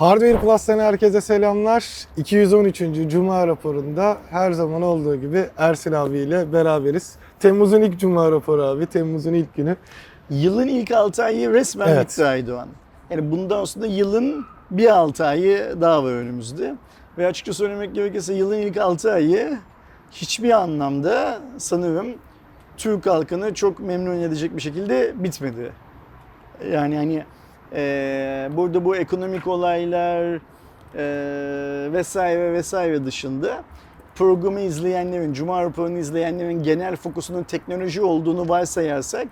Hardware Plus'tan herkese selamlar. 213. Cuma raporunda her zaman olduğu gibi Ersin abiyle beraberiz. Temmuz'un ilk Cuma raporu abi. Temmuz'un ilk günü. Yılın ilk 6 ayı resmen Evet. bitti Aydoğan. Yani bundan sonra yılın bir 6 ayı daha var önümüzde. Ve açıkça söylemek gerekirse yılın ilk 6 ayı hiçbir anlamda sanırım Türk halkını çok memnun edecek bir şekilde bitmedi. Yani hani eee, burada bu ekonomik olaylar eee, vesaire vesaire dışında programı izleyenlerin, Cuma raporunu izleyenlerin genel fokusunun teknoloji olduğunu varsayarsak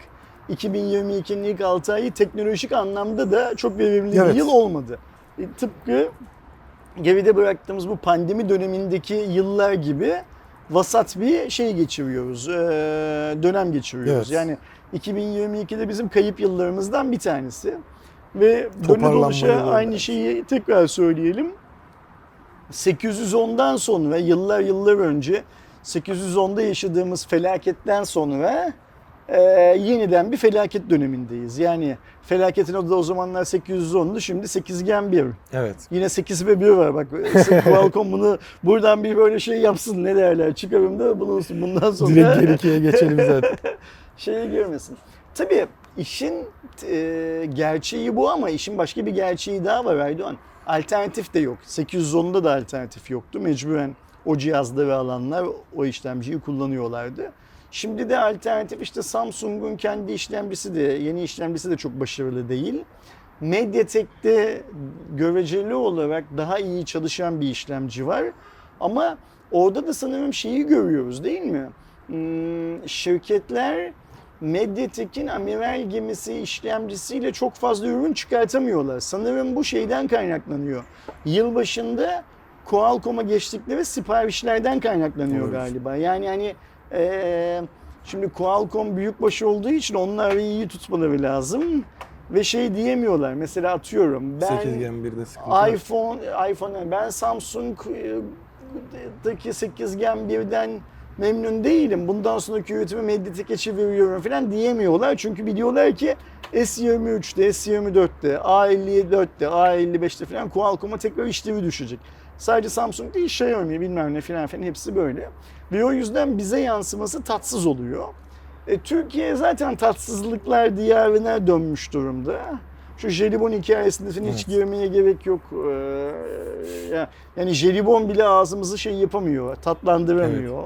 2022'nin ilk 6 ayı teknolojik anlamda da çok verimli Evet. bir yıl olmadı. E, tıpkı geride bıraktığımız bu pandemi dönemindeki yıllar gibi vasat bir şey geçiriyoruz, e, dönem geçiriyoruz. Evet. Yani 2022'de bizim kayıp yıllarımızdan bir tanesi. Ve Toparlanma dolaşa aynı şeyi tekrar söyleyelim. 810'dan sonra yıllar yıllar önce 810'da yaşadığımız felaketten sonra e, yeniden bir felaket dönemindeyiz. Yani felaketin adı da o zamanlar 810'du şimdi 8 gen 1. Evet. Yine 8 ve 1 var bak. Qualcomm bunu buradan bir böyle şey yapsın ne derler çıkarımda bulunsun bundan sonra Direkt geri ikiye geçelim zaten. şeye girmesin. Tabii işin e, gerçeği bu ama işin başka bir gerçeği daha var Aydoğan. Alternatif de yok. 810'da da alternatif yoktu. Mecburen o cihazları alanlar o işlemciyi kullanıyorlardı. Şimdi de alternatif işte Samsung'un kendi işlemcisi de yeni işlemcisi de çok başarılı değil. Mediatek'te göreceli olarak daha iyi çalışan bir işlemci var. Ama orada da sanırım şeyi görüyoruz değil mi? Hmm, şirketler Mediatek'in amiral gemisi işlemcisiyle çok fazla ürün çıkartamıyorlar. Sanırım bu şeyden kaynaklanıyor. Yılbaşında Qualcomm'a geçtikleri siparişlerden kaynaklanıyor Olabilir. galiba. Yani hani eee, şimdi Qualcomm büyükbaşı olduğu için onları iyi tutmaları lazım. Ve şey diyemiyorlar. Mesela atıyorum ben 8 Gen 1'de sıkıntı var. iPhone, iPhone ben Samsung'daki 8 Gen 1'den memnun değilim. Bundan sonraki üretimi Mediatek'e çeviriyorum falan diyemiyorlar. Çünkü biliyorlar ki S23'te, S24'te, A54'te, A55'te falan Qualcomm'a tekrar işlevi düşecek. Sadece Samsung değil Xiaomi bilmem ne falan filan hepsi böyle. Ve o yüzden bize yansıması tatsız oluyor. E, Türkiye zaten tatsızlıklar diyarına dönmüş durumda. Şu jelibon hikayesinde falan hiç Evet. girmeye gerek yok. Ee, ya- yani jelibon bile ağzımızı şey yapamıyor, tatlandıramıyor.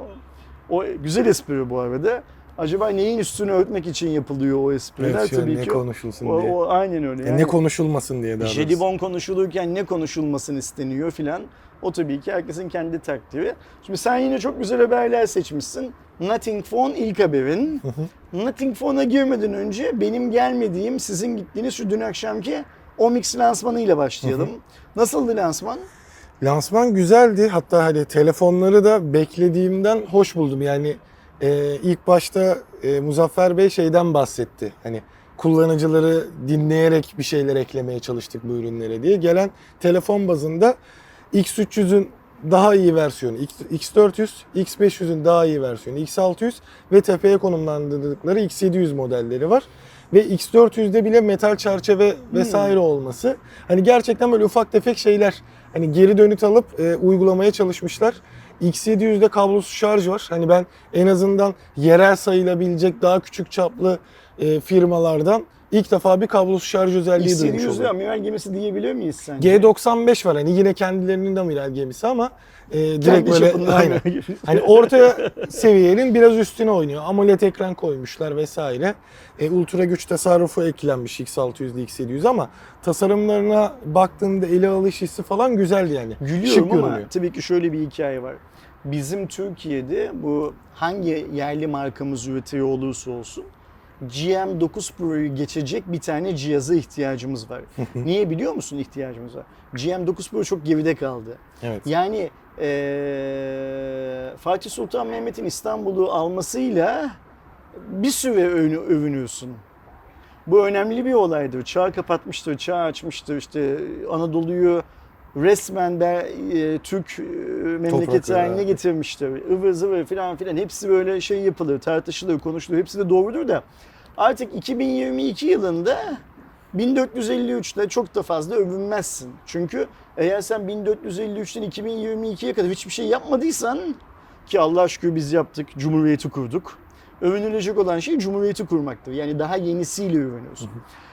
O güzel espri bu arada. Acaba neyin üstünü örtmek için yapılıyor o espriler? Evet, Tabii ne ki konuşulsun o, diye. o aynen öyle. Yani Yani ne konuşulmasın diye daha jelibon konuşulurken ne konuşulmasını isteniyor filan. O tabii ki herkesin kendi takdiri. Şimdi sen yine çok güzel haberler seçmişsin. Nothing Phone ilk haberin. Nothing Phone'a girmeden önce benim gelmediğim, sizin gittiğiniz şu dün akşamki Omix lansmanıyla başlayalım. Nasıldı lansman? Lansman güzeldi. Hatta hani telefonları da beklediğimden hoş buldum. Yani e, ilk başta e, Muzaffer Bey şeyden bahsetti. Hani kullanıcıları dinleyerek bir şeyler eklemeye çalıştık bu ürünlere diye. Gelen telefon bazında X300'ün daha iyi versiyonu, X- X400, X500'ün daha iyi versiyonu, X600 ve tepeye konumlandırdıkları X700 modelleri var. Ve X400'de bile metal çerçeve vesaire olması. Hani gerçekten böyle ufak tefek şeyler. Hani geri dönüt alıp e, uygulamaya çalışmışlar. X700'de kablosuz şarj var. Hani ben en azından yerel sayılabilecek daha küçük çaplı e, firmalardan ilk defa bir kablosuz şarj özelliği duymuş X700'lü oldum. amiral gemisi diyebilir miyiz sence? G95 var hani yine kendilerinin de amiral gemisi ama e, direkt Kendi böyle aynen. Hani orta seviyenin biraz üstüne oynuyor. AMOLED ekran koymuşlar vesaire. E, ultra güç tasarrufu eklenmiş X600'de X700 ama tasarımlarına baktığında ele alış hissi falan güzeldi yani. Gülüyorum Şık ama görünüyor. tabii ki şöyle bir hikaye var. Bizim Türkiye'de bu hangi yerli markamız üretiyor olursa olsun GM9 Pro'yu geçecek bir tane cihaza ihtiyacımız var. Niye biliyor musun ihtiyacımız var? GM9 Pro çok geride kaldı. Evet. Yani eee, Fatih Sultan Mehmet'in İstanbul'u almasıyla bir süre övünü- övünüyorsun. Bu önemli bir olaydır. Çağ kapatmıştır, çağ açmıştır. İşte Anadolu'yu resmen de e, Türk e, memleketi haline getirmiştir. Ivır zıvır filan filan hepsi böyle şey yapılır, tartışılır, konuşulur. Hepsi de doğrudur da artık 2022 yılında 1453'te çok da fazla övünmezsin. Çünkü eğer sen 1453'ten 2022'ye kadar hiçbir şey yapmadıysan ki Allah şükür biz yaptık, Cumhuriyeti kurduk. Övünülecek olan şey Cumhuriyeti kurmaktır. Yani daha yenisiyle övünüyorsun.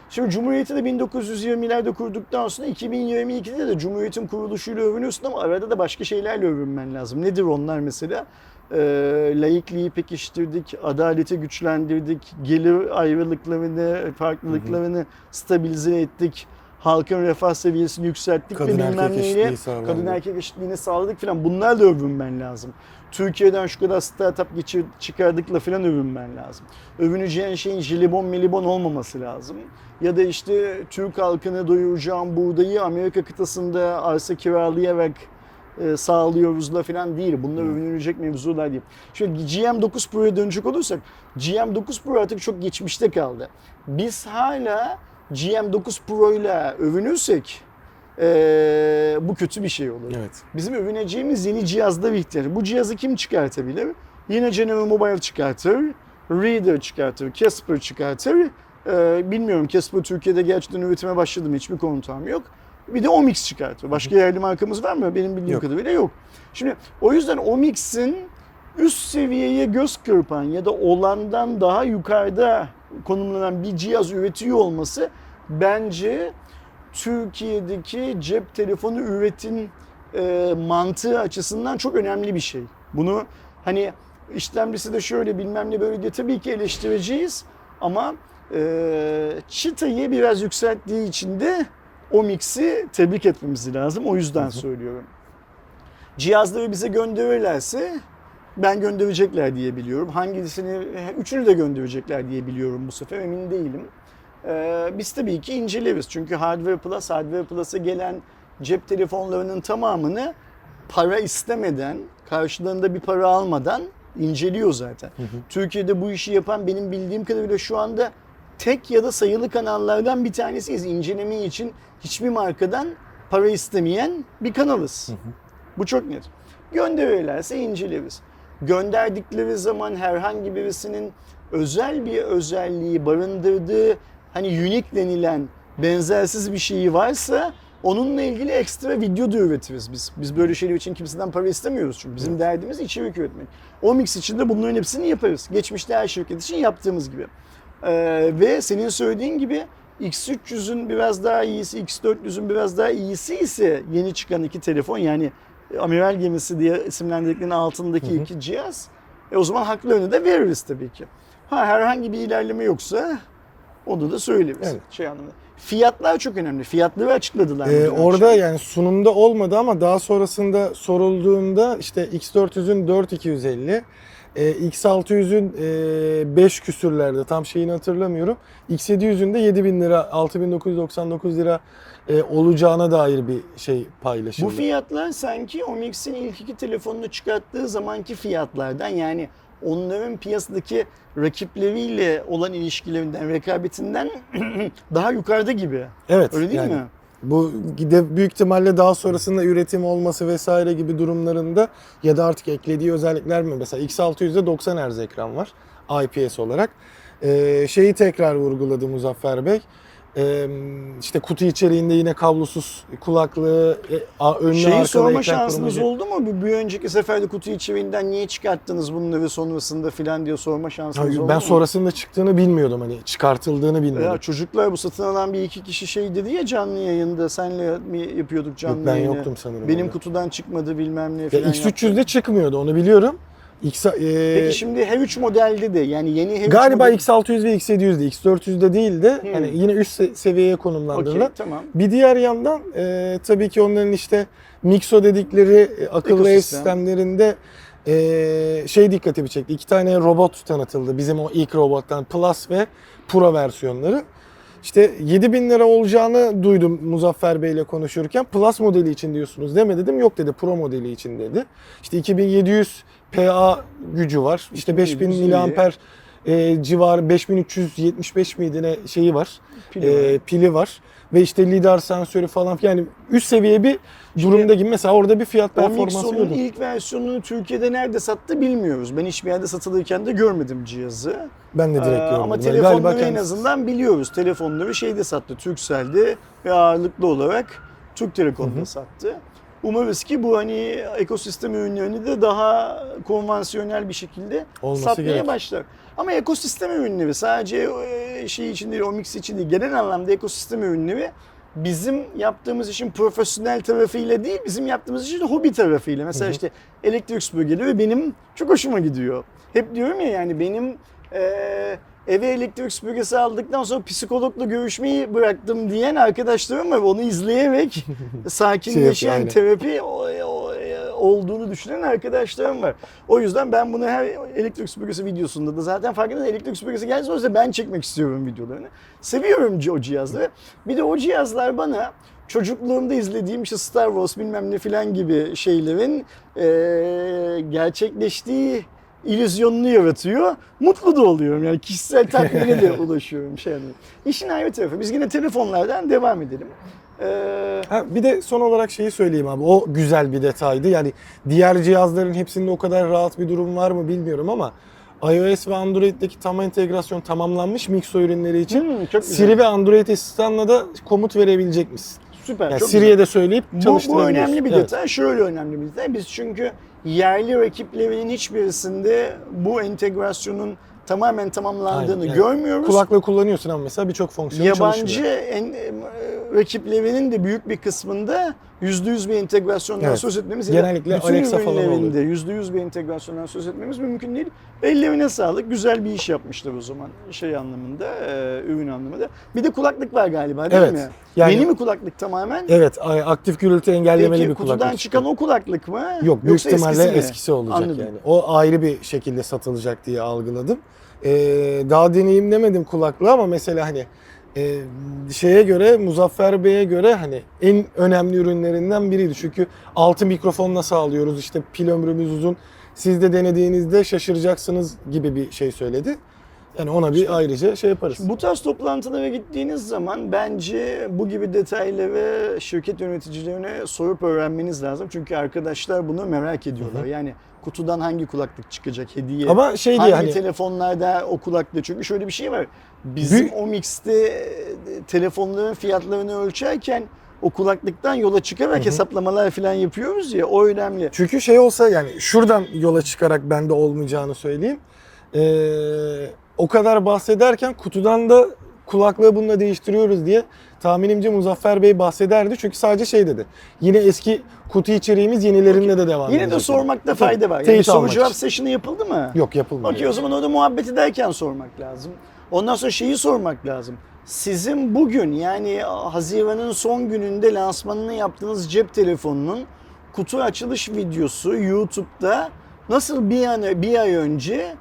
Şimdi Cumhuriyeti de 1920'lerde kurduktan sonra 2022'de de Cumhuriyet'in kuruluşuyla övünüyorsun ama arada da başka şeylerle övünmen lazım. Nedir onlar mesela? Ee, laikliği pekiştirdik, adaleti güçlendirdik, gelir ayrılıklarını, farklılıklarını stabilize ettik, halkın refah seviyesini yükselttik Kadın ve erkek bilmem neyle kadın erkek eşitliğini sağladık falan. Bunlarla övünmen lazım. Türkiye'den şu kadar startup geçir, çıkardıkla falan övünmen lazım. Övüneceğin şeyin jelibon melibon olmaması lazım. Ya da işte Türk halkını doyuracağım buğdayı Amerika kıtasında arsa kiralayarak e, sağlıyoruzla falan değil. Bunlar övünülecek mevzular değil. Şöyle GM9 Pro'ya dönecek olursak GM9 Pro artık çok geçmişte kaldı. Biz hala GM9 Pro ile övünürsek e, bu kötü bir şey olur. Evet. Bizim övüneceğimiz yeni cihazlar ihtiyaç. Bu cihazı kim çıkartabilir? Yine General Mobile çıkartır, Reader çıkartır, Casper çıkartır. Ee, bilmiyorum Casper Türkiye'de gerçekten üretime başladı mı hiçbir kontağım yok. Bir de Omix çıkartır. Başka yerli markamız var mı? Benim bildiğim Yok. kadarıyla yok. Şimdi o yüzden Omix'in üst seviyeye göz kırpan ya da olandan daha yukarıda konumlanan bir cihaz üretiyor olması bence Türkiye'deki cep telefonu üretim e, mantığı açısından çok önemli bir şey. Bunu hani işlemcisi de şöyle bilmem ne böyle diye tabii ki eleştireceğiz ama e, çıtayı biraz yükselttiği için de o mix'i tebrik etmemiz lazım. O yüzden söylüyorum. Cihazları bize gönderirlerse ben gönderecekler diye biliyorum. Hangisini, üçünü de gönderecekler diye biliyorum bu sefer emin değilim. Ee, biz tabii ki inceleriz. Çünkü Hardware Plus, Hardware Plus'a gelen cep telefonlarının tamamını para istemeden, karşılığında bir para almadan inceliyor zaten. Türkiye'de bu işi yapan benim bildiğim kadarıyla şu anda tek ya da sayılı kanallardan bir tanesiyiz. İnceleme için hiçbir markadan para istemeyen bir kanalız. Bu çok net. Gönderirlerse inceleriz. Gönderdikleri zaman herhangi birisinin özel bir özelliği barındırdığı hani unique denilen benzersiz bir şeyi varsa onunla ilgili ekstra video da üretiriz biz. Biz böyle şeyler için kimseden para istemiyoruz çünkü. Bizim derdimiz içerik üretmek. Omix için de bunların hepsini yaparız. Geçmişte her şirket için yaptığımız gibi. Ee, ve senin söylediğin gibi X300'ün biraz daha iyisi, X400'ün biraz daha iyisi ise yeni çıkan iki telefon yani amiral gemisi diye isimlendirdiklerinin altındaki iki cihaz. E o zaman haklarını da veririz tabii ki. Ha herhangi bir ilerleme yoksa onu da söyleriz. Evet. Şey anlamında. Fiyatlar çok önemli. Fiyatları açıkladılar. Ee, orada akşam? yani sunumda olmadı ama daha sonrasında sorulduğunda işte X400'ün 4250, e, X600'ün e, 5 küsürlerde tam şeyini hatırlamıyorum. X700'ün de 7000 lira 6999 lira e, olacağına dair bir şey paylaşıldı. Bu fiyatlar sanki Omix'in ilk iki telefonunu çıkarttığı zamanki fiyatlardan yani onların piyasadaki rakipleriyle olan ilişkilerinden, rekabetinden daha yukarıda gibi. evet, Öyle değil yani mi? Bu gide büyük ihtimalle daha sonrasında üretim olması vesaire gibi durumlarında ya da artık eklediği özellikler mi? Mesela X600'de 90 Hz ekran var IPS olarak. Ee, şeyi tekrar vurguladı Muzaffer Bey. İşte kutu içeriğinde yine kablosuz kulaklığı, e, önlü Şeyi sorma şansınız oldu mu? Bir, bir önceki seferde kutu içeriğinden niye çıkarttınız bunları sonrasında filan diye sorma şansınız Hayır, oldu ben mu? sonrasında çıktığını bilmiyordum hani çıkartıldığını bilmiyordum. Ya çocuklar bu satın alan bir iki kişi şey dedi ya canlı yayında senle mi yapıyorduk canlı Yok, ben yayını. yoktum sanırım Benim orada. kutudan çıkmadı bilmem ne filan. X300'de çıkmıyordu onu biliyorum. X, e, Peki şimdi her üç modelde de yani yeni her üç Galiba model... X600 ve X700'de, X400'de değil de Hmm. hani yine üst se- seviyeye konumlandırılan. tamam. Bir diğer yandan e, tabii ki onların işte Mixo dedikleri e, akıllı ev sistemlerinde e, şey dikkatimi çekti. İki tane robot tanıtıldı. Bizim o ilk robottan Plus ve Pro versiyonları. İşte 7000 lira olacağını duydum Muzaffer Bey ile konuşurken. Plus modeli için diyorsunuz değil mi dedim. Yok dedi Pro modeli için dedi. İşte 2700 PA gücü var. İşte 5000 2700 iyi. miliamper e, civarı 5375 miydi ne şeyi var. Pili e, var. pili var. Ve işte lidar sensörü falan yani üst seviye bir durumda gibi. Mesela orada bir fiyat performansı gördüm. ilk versiyonunu Türkiye'de nerede sattı bilmiyoruz. Ben hiçbir yerde satılırken de görmedim cihazı. Ben de direkt Ee, gördüm. ama Yani telefonları galiba en kendisi- azından biliyoruz. Telefonları şeyde sattı, Turkcell'de ve ağırlıklı olarak Türk Telekom'da sattı. Umarız ki bu hani ekosistem ürünlerini de daha konvansiyonel bir şekilde Olması satmaya gerek. başlar. Ama ekosistem ürünleri sadece e, şey için değil, o mix için değil, genel anlamda ekosistem ürünleri bizim yaptığımız işin profesyonel tarafıyla değil, bizim yaptığımız işin hobi tarafıyla. Mesela Hı hı. işte elektrik süpürgeleri benim çok hoşuma gidiyor. Hep diyorum ya yani benim e, eve elektrik süpürgesi aldıktan sonra psikologla görüşmeyi bıraktım diyen arkadaşlarım var. Onu izleyerek sakinleşen aynen. terapi o- o- e, olduğunu düşünen arkadaşlarım var. O yüzden ben bunu her elektrik süpürgesi videosunda da zaten farkında elektrik süpürgesi gelsin olsa ben çekmek istiyorum videolarını. Seviyorum o cihazları. Bir de o cihazlar bana çocukluğumda izlediğim işte Star Wars bilmem ne filan gibi şeylerin eee, gerçekleştiği illüzyonunu yaratıyor. Mutlu da oluyorum yani kişisel tatmine de ulaşıyorum şey yani. İşin ayrı tarafı. Biz yine telefonlardan devam edelim. Eee, Ha, bir de son olarak şeyi söyleyeyim abi. O güzel bir detaydı. Yani diğer cihazların hepsinde o kadar rahat bir durum var mı bilmiyorum ama iOS ve Android'deki tam entegrasyon tamamlanmış Mixo ürünleri için. hmm. Siri ve Android asistanla da komut verebilecek misin? Süper. Yani Siri'ye de söyleyip Bu, bu çalıştırabiliyorsun. önemli bir Evet. detay. Şöyle önemli bir detay. Biz çünkü yerli rakiplerinin hiçbirisinde bu entegrasyonun tamamen tamamlandığını Aynen, yani görmüyoruz. Kulaklığı kullanıyorsun ama mesela birçok fonksiyon Yabancı çalışmıyor. en, e, rakiplerinin de büyük bir kısmında %100 bir entegrasyondan Evet. söz etmemiz Genellikle bütün Alexa falan ürünlerinde %100 bir entegrasyondan söz etmemiz mümkün değil. Ellerine sağlık. Güzel bir iş yapmışlar o zaman şey anlamında, e, ürün anlamında. Bir de kulaklık var galiba değil Evet. mi? Yani- Yeni mi kulaklık tamamen? Evet, aktif gürültü engellemeli Peki bir kulaklık. kutudan çıkan o kulaklık mı? Yok büyük Yoksa ihtimalle eskisi, mi? eskisi olacak Anladım. yani. O ayrı bir şekilde satılacak diye algıladım. Ee, daha deneyimlemedim kulaklığı ama mesela hani e, şeye göre Muzaffer Bey'e göre hani en önemli ürünlerinden biriydi. Çünkü altı mikrofonla sağlıyoruz işte pil ömrümüz uzun. Siz de denediğinizde şaşıracaksınız gibi bir şey söyledi. Yani ona bir ayrıca şey yaparız. Bu tarz toplantılara gittiğiniz zaman bence bu gibi detayları şirket yöneticilerine sorup öğrenmeniz lazım. Çünkü arkadaşlar bunu merak ediyorlar. Yani kutudan hangi kulaklık çıkacak hediye? Ama şey hangi diye hani telefonlarda o kulaklık? Çünkü şöyle bir şey var. Bizim Büyük- o mixte e, telefonların fiyatlarını ölçerken o kulaklıktan yola çıkarak hesaplamalar falan yapıyoruz ya o önemli. Çünkü şey olsa yani şuradan yola çıkarak bende olmayacağını söyleyeyim. Ee, o kadar bahsederken kutudan da kulaklığı bununla değiştiriyoruz diye tahminimce Muzaffer Bey bahsederdi. Çünkü sadece şey dedi. Yine eski kutu içeriğimiz yenilerinde de devam Yine edecek. de sormakta fayda var. Yani teyit soru almak cevap için. session'ı yapıldı mı? Yok yapılmıyor. Okey o zaman orada muhabbet ederken sormak lazım. Ondan sonra şeyi sormak lazım. Sizin bugün yani Haziran'ın son gününde lansmanını yaptığınız cep telefonunun kutu açılış videosu YouTube'da nasıl bir an bir ay önce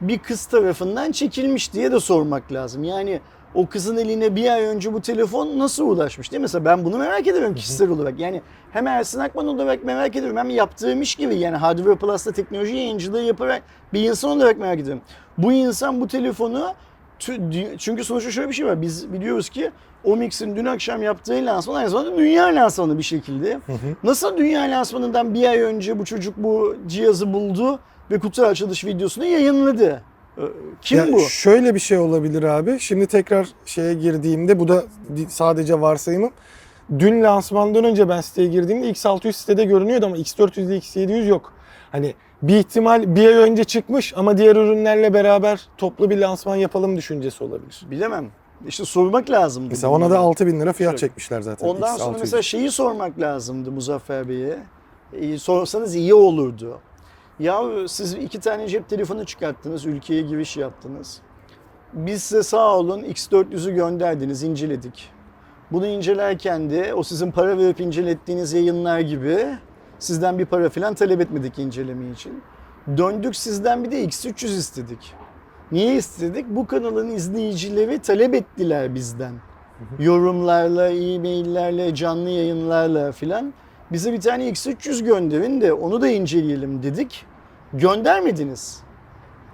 bir kız tarafından çekilmiş diye de sormak lazım. Yani o kızın eline bir ay önce bu telefon nasıl ulaşmış değil mi? Mesela ben bunu merak ederim kişisel olarak. Yani hem Ersin Akman olarak merak ediyorum hem yaptığım iş gibi yani Hardware Plus'ta teknoloji yayıncılığı yaparak bir insan olarak merak ediyorum. Bu insan bu telefonu çünkü sonuçta şöyle bir şey var. Biz biliyoruz ki Omix'in dün akşam yaptığı lansman aynı zamanda dünya lansmanı bir şekilde. Nasıl dünya lansmanından bir ay önce bu çocuk bu cihazı buldu ve kutu açılış videosunu yayınladı? Ee, Kim Ya bu? Şöyle bir şey olabilir abi. Şimdi tekrar şeye girdiğimde bu da sadece varsayımım. Dün lansmandan önce ben siteye girdiğimde X600 sitede görünüyordu ama X400 ile X700 yok. Hani bir ihtimal bir ay önce çıkmış ama diğer ürünlerle beraber toplu bir lansman yapalım düşüncesi olabilir. Bilemem. İşte sormak lazım. Mesela ona da 6000 lira fiyat çekmişler zaten. Ondan sonra X600. mesela şeyi sormak lazımdı Muzaffer Bey'e. Sorsanız iyi olurdu. Ya siz iki tane cep telefonu çıkarttınız, ülkeye giriş yaptınız. Biz size sağ olun X400'ü gönderdiniz, inceledik. Bunu incelerken de o sizin para verip incelettiğiniz yayınlar gibi sizden bir para falan talep etmedik inceleme için. Döndük sizden bir de X300 istedik. Niye istedik? Bu kanalın izleyicileri talep ettiler bizden. Yorumlarla, e-maillerle, canlı yayınlarla filan. Bize bir tane X300 gönderin de onu da inceleyelim dedik. Göndermediniz.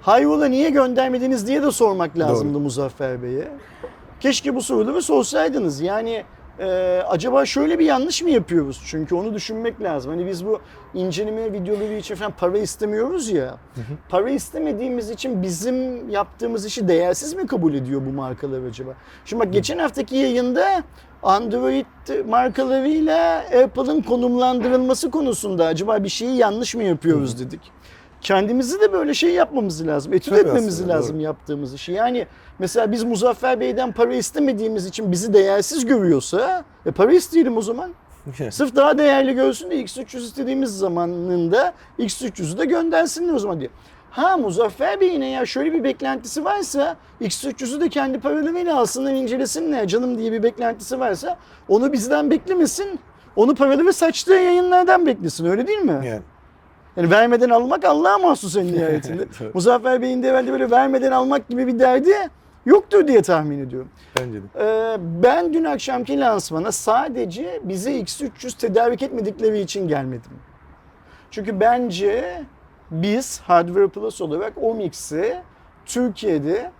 Hayrola niye göndermediniz diye de sormak lazımdı Muzaffer Bey'e. Keşke bu soruları sorsaydınız. Yani e, acaba şöyle bir yanlış mı yapıyoruz? Çünkü onu düşünmek lazım. Hani biz bu inceleme videoları için falan para istemiyoruz ya. Para istemediğimiz için bizim yaptığımız işi değersiz mi kabul ediyor bu markalar acaba? Şimdi bak geçen haftaki yayında Android markalarıyla Apple'ın konumlandırılması konusunda acaba bir şeyi yanlış mı yapıyoruz dedik. Kendimizi de böyle şey yapmamız lazım. Etüt Tabii etmemiz aslında, lazım doğru. yaptığımız işi. Yani mesela biz Muzaffer Bey'den para istemediğimiz için bizi değersiz görüyorsa e para isteyelim o zaman. Sırf daha değerli görsün de X300 istediğimiz zamanında X300'ü de göndersinler o zaman diye. Ha Muzaffer Bey'in eğer şöyle bir beklentisi varsa X300'ü de kendi paralarıyla alsınlar incelesinler canım diye bir beklentisi varsa onu bizden beklemesin. Onu paraları saçtığı yayınlardan beklesin öyle değil mi? Yani. Yani vermeden almak Allah'a mahsus en nihayetinde. Muzaffer Bey'in de herhalde böyle vermeden almak gibi bir derdi yoktur diye tahmin ediyorum. Bence de. Ee, ben dün akşamki lansmana sadece bize X300 tedarik etmedikleri için gelmedim. Çünkü bence biz Hardware Plus olarak Omix'e Türkiye'de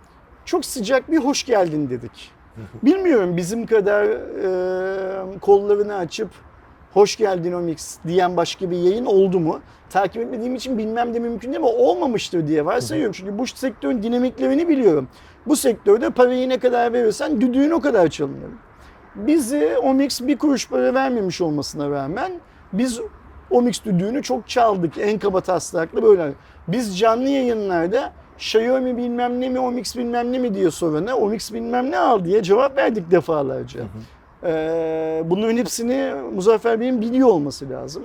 çok sıcak bir hoş geldin dedik. Bilmiyorum bizim kadar e, kollarını açıp hoş geldin Omix diyen başka bir yayın oldu mu? Takip etmediğim için bilmem de mümkün değil ama olmamıştır diye varsayıyorum. Çünkü bu sektörün dinamiklerini biliyorum. Bu sektörde parayı ne kadar verirsen düdüğün o kadar çalınır. Bizi Omix bir kuruş para vermemiş olmasına rağmen biz Omix düdüğünü çok çaldık. En kaba taslaklı böyle. Biz canlı yayınlarda Xiaomi bilmem ne mi, Omix bilmem ne mi diye sorana Omix bilmem ne al diye cevap verdik defalarca. Ee, bunların hepsini Muzaffer Bey'in biliyor olması lazım.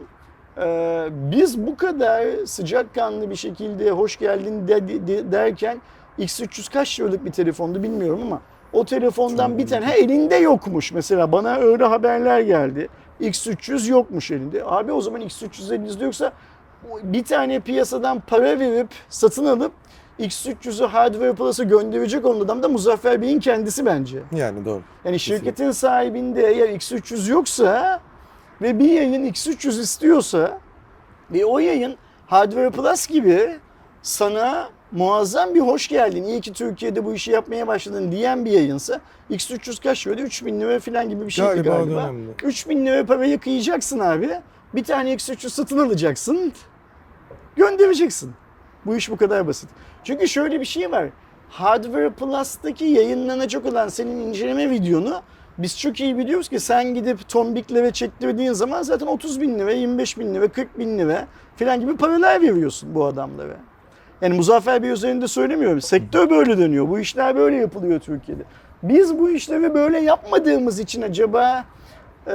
Ee, biz bu kadar sıcakkanlı bir şekilde hoş geldin de- de- derken X300 kaç liralık bir telefondu bilmiyorum ama o telefondan bir tane ha, elinde yokmuş mesela bana öyle haberler geldi. X300 yokmuş elinde. Abi o zaman X300 elinizde yoksa bir tane piyasadan para verip satın alıp X300'ü Hardware Plus'a gönderecek olan adam da Muzaffer Bey'in kendisi bence. Yani doğru. Yani şirketin sahibinde eğer X300 yoksa ve bir yayın X300 istiyorsa ve o yayın Hardware Plus gibi sana muazzam bir hoş geldin, iyi ki Türkiye'de bu işi yapmaya başladın diyen bir yayınsa X300 kaç liraydı? 3000 lira falan gibi bir şeydi Galiba galiba. dönemde. 3000 lira parayı kıyacaksın abi. Bir tane X300 satın alacaksın. Göndereceksin. Bu iş bu kadar basit. Çünkü şöyle bir şey var. Hardware Plus'taki yayınlanacak olan senin inceleme videonu biz çok iyi biliyoruz ki sen gidip tombiklere çektirdiğin zaman zaten 30 bin lira, 25 bin lira, 40 bin lira falan gibi paralar veriyorsun bu adamlara. Yani Muzaffer Bey üzerinde söylemiyorum. Sektör böyle dönüyor. Bu işler böyle yapılıyor Türkiye'de. Biz bu işleri böyle yapmadığımız için acaba eee,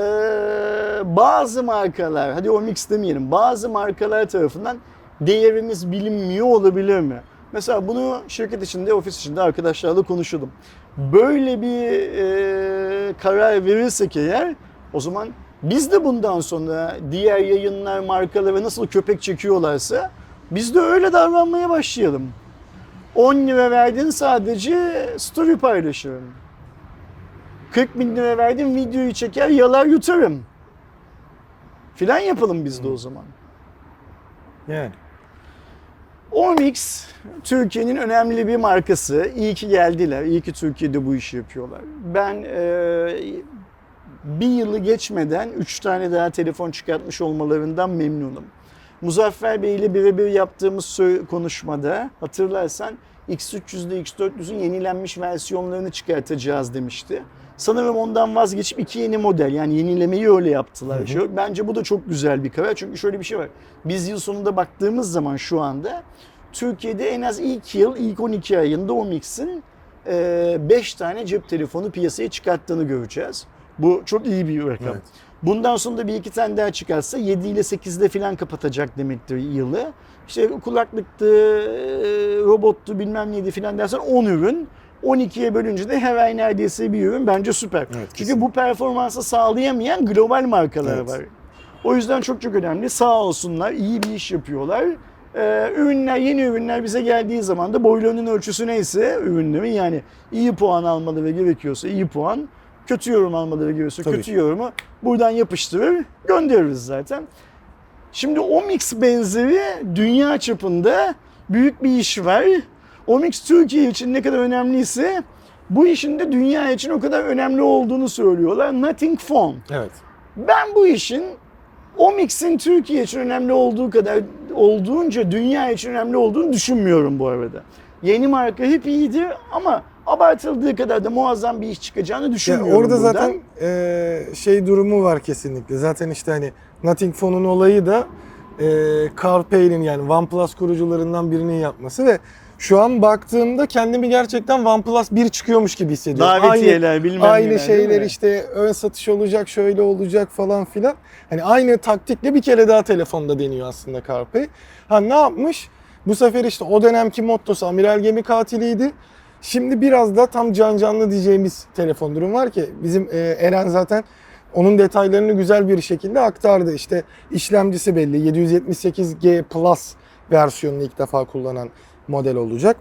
bazı markalar, hadi Omix demeyelim, bazı markalar tarafından değerimiz bilinmiyor olabilir mi? Mesela bunu şirket içinde, ofis içinde arkadaşlarla konuşuyordum. Böyle bir eee, karar verirsek eğer o zaman biz de bundan sonra diğer yayınlar markalara nasıl köpek çekiyorlarsa biz de öyle davranmaya başlayalım. 10 lira verdin sadece story paylaşırım. 40 bin lira verdim videoyu çeker yalar yutarım. Filan yapalım biz de o zaman. Yani. Omix Türkiye'nin önemli bir markası. İyi ki geldiler. İyi ki Türkiye'de bu işi yapıyorlar. Ben e, bir yılı geçmeden 3 tane daha telefon çıkartmış olmalarından memnunum. Muzaffer Bey ile birebir yaptığımız konuşmada hatırlarsan X300 ile X400'ün yenilenmiş versiyonlarını çıkartacağız demişti. Sanırım ondan vazgeçip iki yeni model yani yenilemeyi öyle yaptılar. Şu- Bence bu da çok güzel bir karar çünkü şöyle bir şey var. Biz yıl sonunda baktığımız zaman şu anda Türkiye'de en az ilk yıl, ilk 12 ayında Omix'in 5 tane cep telefonu piyasaya çıkarttığını göreceğiz. Bu çok iyi bir rakam. Evet. Bundan sonra da bir iki tane daha çıkarsa 7 ile 8'de falan kapatacak demektir yılı. İşte kulaklıktı, e, robottu bilmem neydi falan dersen 10 ürün. 12'ye bölünce de her ay neredeyse bir ürün bence süper. Evet, Çünkü kesinlikle. bu performansı sağlayamayan global markalar Evet. var. O yüzden çok çok önemli. Sağ olsunlar, iyi bir iş yapıyorlar. Ee, ürünler, yeni ürünler bize geldiği zaman da boylarının ölçüsü neyse ürünlerin yani iyi puan almaları gerekiyorsa iyi puan, kötü yorum almaları gerekiyorsa Tabii kötü yorumu buradan yapıştırır, göndeririz zaten. Şimdi Omix benzeri dünya çapında büyük bir iş var. Omix Türkiye için ne kadar önemliyse bu işin de dünya için o kadar önemli olduğunu söylüyorlar. Nothing Phone. Evet. Ben bu işin Omix'in Türkiye için önemli olduğu kadar olduğunca dünya için önemli olduğunu düşünmüyorum bu arada. Yeni marka hep iyidir ama abartıldığı kadar da muazzam bir iş çıkacağını Ya düşünmüyorum orada buradan. zaten e, şey durumu var kesinlikle. Zaten işte hani Nothing Phone'un olayı da e, Carl Payne'in yani OnePlus kurucularından birinin yapması ve şu an baktığımda kendimi gerçekten OnePlus 1 çıkıyormuş gibi hissediyorum. davetiyeler bilmem Aynı neler, şeyler işte ön satış olacak, şöyle olacak falan filan. Hani aynı taktikle bir kere daha telefonda deniyor aslında CarPlay. Ha ne yapmış? Bu sefer işte o dönemki mottosu amiral gemi katiliydi. Şimdi biraz da tam can canlı diyeceğimiz telefon durum var ki bizim e, Eren zaten onun detaylarını güzel bir şekilde aktardı. İşte işlemcisi belli 778G Plus versiyonunu ilk defa kullanan model olacak.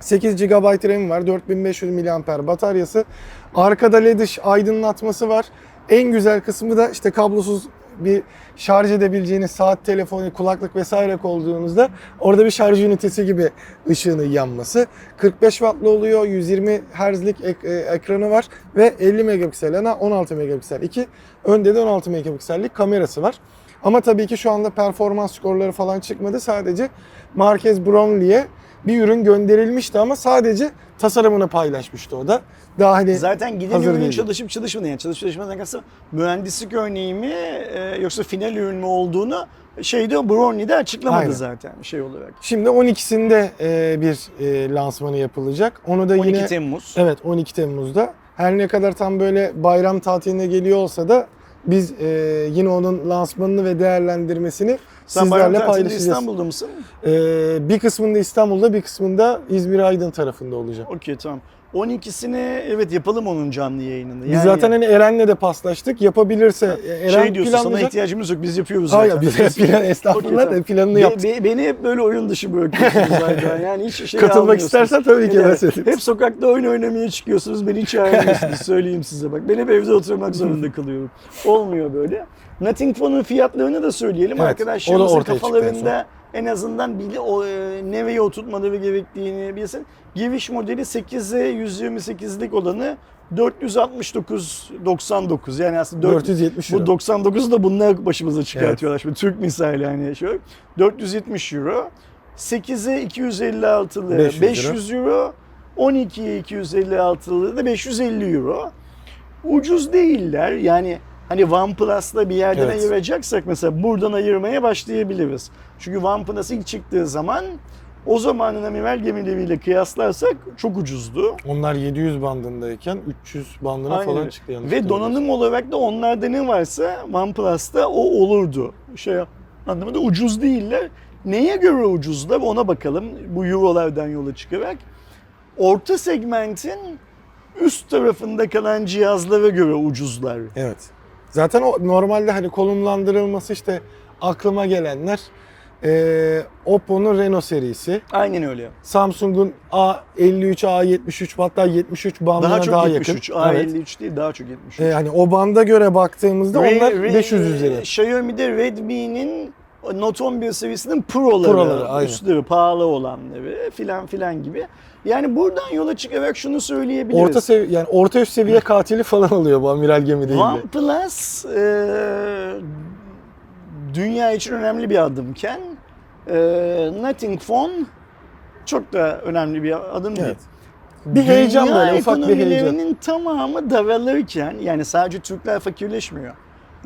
8 GB RAM var, 4500 mAh bataryası. Arkada LED aydınlatması var. En güzel kısmı da işte kablosuz bir şarj edebileceğiniz saat, telefonu, kulaklık vesaire koyduğunuzda orada bir şarj ünitesi gibi ışığını yanması. 45 wattlı oluyor, 120 Hz'lik ek- e, ekranı var ve 50 megapiksel ana 16 megapiksel 2. Önde de 16 megapiksellik kamerası var. Ama tabii ki şu anda performans skorları falan çıkmadı. Sadece Marquez Brownlee'ye bir ürün gönderilmişti ama sadece tasarımını paylaşmıştı o da. Daha hani Zaten giden hazır ürünün değildi. çalışıp çalışmadığı yani çalışıp çalışmadan kastım mühendislik örneği mi e, yoksa final ürün mü olduğunu şeyde Brownie'de açıklamadı Aynen. zaten şey olarak. Şimdi 12'sinde e, bir e, lansmanı yapılacak. Onu da 12 yine Temmuz. Evet 12 Temmuz'da. Her ne kadar tam böyle bayram tatiline geliyor olsa da biz e, yine onun lansmanını ve değerlendirmesini Sen bayram sizlerle tatilinde paylaşacağız. İstanbul'da mısın? E, bir kısmında İstanbul'da bir kısmında İzmir Aydın tarafında olacak. Okey tamam. 12'sini evet yapalım onun canlı yayınını. Biz zaten hani Eren'le de paslaştık. Yapabilirse e, Eren şey diyorsun sana planlayacak. ihtiyacımız yok biz yapıyoruz Hayır zaten. biz hep plan, estağfurullah Okey, da planını Be- yaptık. be- beni hep böyle oyun dışı bırakıyorsunuz zaten. Yani hiç şey Katılmak istersen tabii ki Evet, ben söyleyeyim. Hep sokakta oyun oynamaya çıkıyorsunuz. Beni hiç çağırmıyorsunuz. Söyleyeyim size bak. Ben hep evde oturmak zorunda kalıyorum. Olmuyor böyle. Nothing Phone'un fiyatlarını da söyleyelim. Evet, Arkadaşlarımızın kafalarında en azından bili, o, e, nereye oturtmaları gerektiğini bilsin. Giriş modeli 8'e 128'lik olanı 469.99 yani aslında 4, 470 bu euro. 99 da bunlar başımıza çıkartıyorlar. Şimdi Türk misali yani şu 470 euro. 8'e 256'lı 500 500, euro. 12'ye 256'lı da 550 euro. Ucuz değiller. Yani hani OnePlus'la bir yerden Evet. ayıracaksak mesela buradan ayırmaya başlayabiliriz. Çünkü OnePlus ilk çıktığı zaman o zamanın amiral gemileriyle kıyaslarsak çok ucuzdu. Onlar 700 bandındayken 300 bandına Aynen falan çıktı yanlış Ve donanım olarak da onlarda ne varsa OnePlus'ta o olurdu. Şey anlamında ucuz değiller. Neye göre ucuzlar ona bakalım bu eurolardan yola çıkarak. Orta segmentin üst tarafında kalan cihazlara göre ucuzlar. Evet. Zaten o normalde hani konumlandırılması işte aklıma gelenler eee Oppo'nun Reno serisi, Aynen öyle. Samsung'un A53, A73 hatta 73 bandına Daha daha, çok yakın. 73. Evet. A53 değil daha çok 73. Eee, hani o banda göre baktığımızda Re- onlar Re- 500 üzeri. Xiaomi'de Redmi'nin Note 11 serisinin Pro'ları, Pro'ları, üstleri pahalı olanları filan filan gibi. Yani buradan yola çıkarak şunu söyleyebiliriz. Orta sevi yani orta üst seviye katili falan oluyor bu amiral gemi değil de. OnePlus e, dünya için önemli bir adımken e, Nothing Phone çok da önemli bir adım değil. Evet. Bir heyecan Dünya böyle, ufak bir heyecan. ekonomilerinin tamamı daralırken yani sadece Türkler fakirleşmiyor.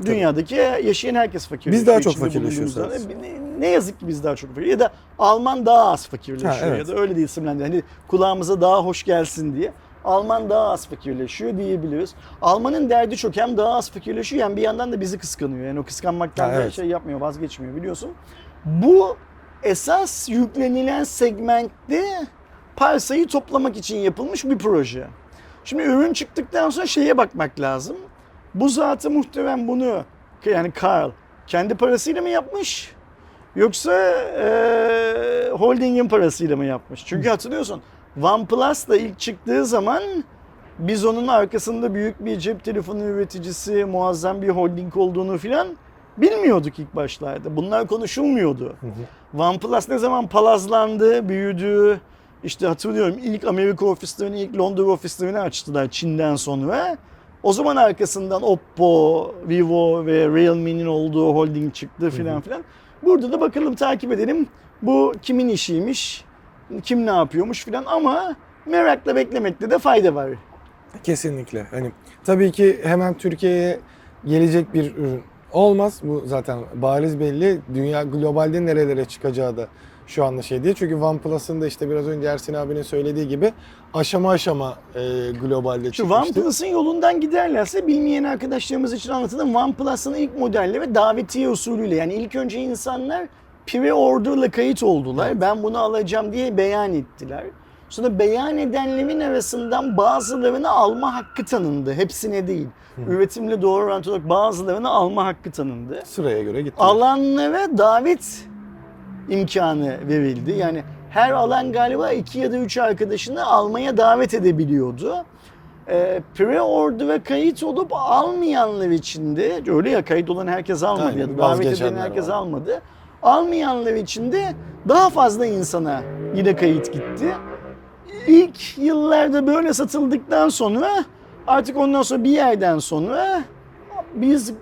Dünyadaki yaşayan herkes fakirleşiyor. Biz daha çok İçinde fakirleşiyoruz bulunduğumuz aslında. Ne, yazık ki biz daha çok fakir. Ya da Alman daha az fakirleşiyor Ha, evet. ya da öyle de isimlendir. Hani kulağımıza daha hoş gelsin diye. Alman daha az fakirleşiyor diyebiliriz. Almanın derdi çok hem daha az fakirleşiyor hem bir yandan da bizi kıskanıyor. Yani o kıskanmaktan Ha, da evet. şey yapmıyor, vazgeçmiyor biliyorsun. Bu esas yüklenilen segmentte parsayı toplamak için yapılmış bir proje. Şimdi ürün çıktıktan sonra şeye bakmak lazım. Bu zatı muhtemelen bunu yani Carl kendi parasıyla mı yapmış? Yoksa eee holdingin parasıyla mı yapmış? Çünkü hatırlıyorsun OnePlus da ilk çıktığı zaman biz onun arkasında büyük bir cep telefonu üreticisi, muazzam bir holding olduğunu filan bilmiyorduk ilk başlarda. Bunlar konuşulmuyordu. OnePlus ne zaman palazlandı, büyüdü. İşte hatırlıyorum ilk Amerika ofislerini, ilk Londra ofislerini açtılar Çin'den sonra. O zaman arkasından Oppo, Vivo ve Realme'nin olduğu holding çıktı filan filan. Burada da bakalım takip edelim. Bu kimin işiymiş, kim ne yapıyormuş filan ama merakla beklemekte de fayda var. Kesinlikle. Hani tabii ki hemen Türkiye'ye gelecek bir ürün olmaz. Bu zaten bariz belli. Dünya globalde nerelere çıkacağı da şu anda şey değil. Çünkü OnePlus'ın da işte biraz önce Ersin abinin söylediği gibi aşama aşama e, globalde Şu çıkmıştı. OnePlus'ın yolundan giderlerse bilmeyen arkadaşlarımız için anlatalım. OnePlus'ın ilk modelleri davetiye usulüyle yani ilk önce insanlar pre-order'la kayıt oldular. Ben bunu alacağım diye beyan ettiler. Sonra beyan edenlerin arasından bazılarını alma hakkı tanındı. Hepsine değil. Üretimle doğru orantılı olarak bazılarını alma hakkı tanındı. Sıraya göre gitti. Alanlara davet imkanı verildi. Yani her alan galiba iki ya da üç arkadaşını almaya davet edebiliyordu. Ee, pre-order kayıt olup almayanlar için de öyle ya kayıt olan herkes almadı Aynen, ya da davet eden herkes var. almadı. Almayanlar için de daha fazla insana yine kayıt gitti. İlk yıllarda böyle satıldıktan sonra artık ondan sonra bir yerden sonra biz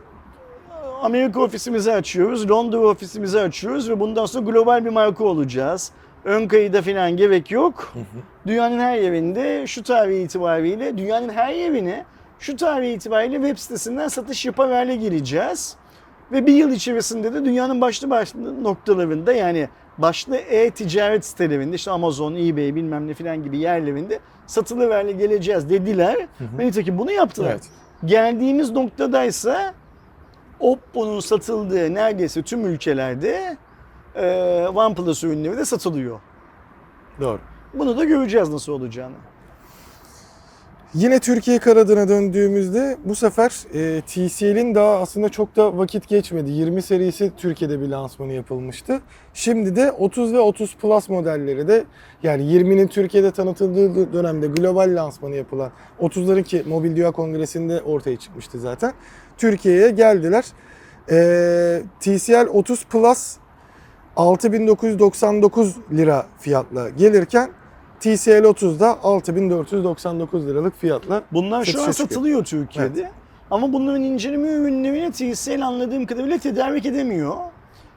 Amerika ofisimizi açıyoruz, Londra ofisimizi açıyoruz ve bundan sonra global bir marka olacağız. Ön kayıda falan gerek yok. Dünyanın her yerinde şu tarih itibariyle, dünyanın her yerine şu tarih itibariyle web sitesinden satış yapar hale geleceğiz. Ve bir yıl içerisinde de dünyanın başlı başlı noktalarında yani başlı e-ticaret sitelerinde işte Amazon, eBay bilmem ne falan gibi yerlerinde satılır hale geleceğiz dediler. Ve nitekim bunu yaptılar. Evet. Geldiğimiz noktadaysa Oppo'nun satıldığı neredeyse tüm ülkelerde e, OnePlus ürünleri de satılıyor. Doğru. Bunu da göreceğiz nasıl olacağını. Yine Türkiye kanadına döndüğümüzde bu sefer e, TCL'in daha aslında çok da vakit geçmedi. 20 serisi Türkiye'de bir lansmanı yapılmıştı. Şimdi de 30 ve 30 Plus modelleri de yani 20'nin Türkiye'de tanıtıldığı dönemde global lansmanı yapılan 30'ların ki Mobil Dünya Kongresi'nde ortaya çıkmıştı zaten. Türkiye'ye geldiler. E, TCL 30 Plus 6999 lira fiyatla gelirken TCL 30'da 6499 liralık fiyatla Bunlar şu an Satışa çıkıyor. satılıyor Türkiye'de. Ama bunların inceleme ürünlerini TCL anladığım kadarıyla tedarik edemiyor.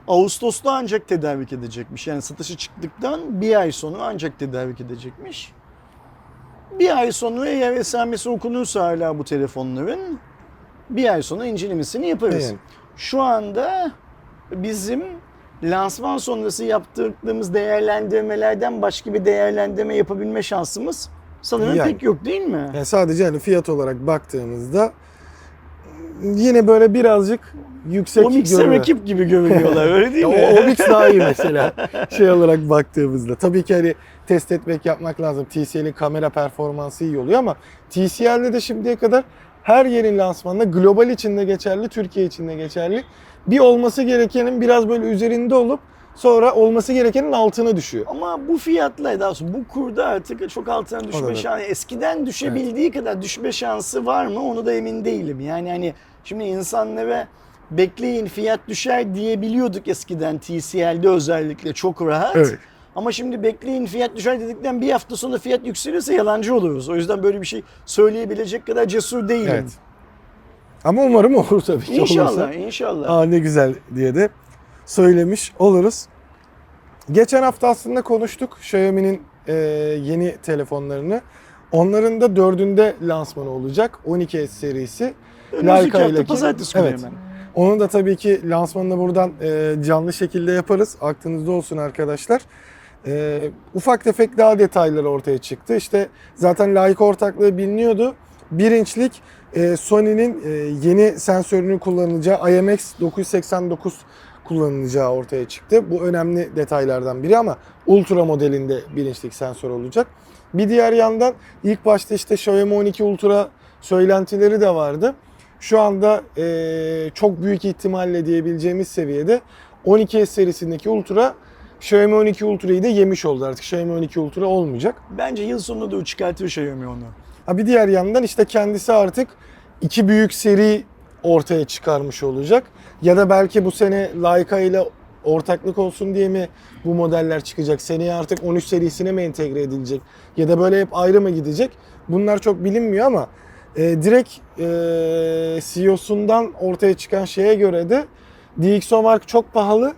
Ağustos'ta ancak tedarik edecekmiş. Yani satışı çıktıktan bir ay sonra ancak tedarik edecekmiş. Bir ay sonra eğer esamesi okunursa hala bu telefonların bir ay sonra incelemesini yaparız. Yani. Şu anda bizim lansman sonrası yaptığımız değerlendirmelerden başka bir değerlendirme yapabilme şansımız sanırım Yani. pek yok değil mi? Yani sadece hani fiyat olarak baktığımızda yine böyle birazcık yüksek o mikser görünüyor. rakip gibi görünüyorlar öyle değil mi? o, o mix daha iyi mesela şey olarak baktığımızda. Tabii ki hani test etmek yapmak lazım. TCL'in kamera performansı iyi oluyor ama TCL'de de şimdiye kadar her yerin lansmanında global içinde geçerli, Türkiye içinde geçerli. Bir olması gerekenin biraz böyle üzerinde olup sonra olması gerekenin altına düşüyor. Ama bu fiyatla daha doğrusu bu kurda artık çok altına düşme şansı. Eskiden düşebildiği kadar düşme şansı var mı onu da emin değilim. Yani hani şimdi insanlara bekleyin fiyat düşer diyebiliyorduk eskiden TCL'de özellikle çok rahat. Evet. Ama şimdi bekleyin fiyat düşer dedikten bir hafta sonra fiyat yükselirse yalancı oluruz. O yüzden böyle bir şey söyleyebilecek kadar cesur değilim. Evet. Ama umarım olur tabii ki. olursa. İnşallah, inşallah. Aa ne güzel diye de söylemiş oluruz. Geçen hafta aslında konuştuk Xiaomi'nin e, yeni telefonlarını. Onların da dördünde lansmanı olacak. 12S serisi. Önümüzdeki hafta ile- pazartesi günü Evet. hemen. Onun da tabii ki lansmanını buradan e, canlı şekilde yaparız. Aklınızda olsun arkadaşlar. E, ufak tefek daha detayları ortaya çıktı. İşte zaten layık ortaklığı biliniyordu. Bir inçlik e, Sony'nin e, yeni sensörünü kullanacağı IMX 989 kullanılacağı ortaya çıktı. Bu önemli detaylardan biri ama Ultra modelinde bir inçlik sensör olacak. Bir diğer yandan ilk başta işte Xiaomi 12 Ultra söylentileri de vardı. Şu anda eee, çok büyük ihtimalle diyebileceğimiz seviyede 12S serisindeki Ultra Xiaomi 12 Ultra'yı da yemiş oldu artık. Xiaomi 12 Ultra olmayacak. Bence yıl sonunda da o çıkartır Xiaomi onu. Ha bir diğer yandan işte kendisi artık iki büyük seri ortaya çıkarmış olacak. Ya da belki bu sene Leica ile ortaklık olsun diye mi bu modeller çıkacak? Seneye artık 13 serisine mi entegre edilecek? Ya da böyle hep ayrı mı gidecek? Bunlar çok bilinmiyor ama e, direkt e, CEO'sundan ortaya çıkan şeye göre de DxO Mark çok pahalı.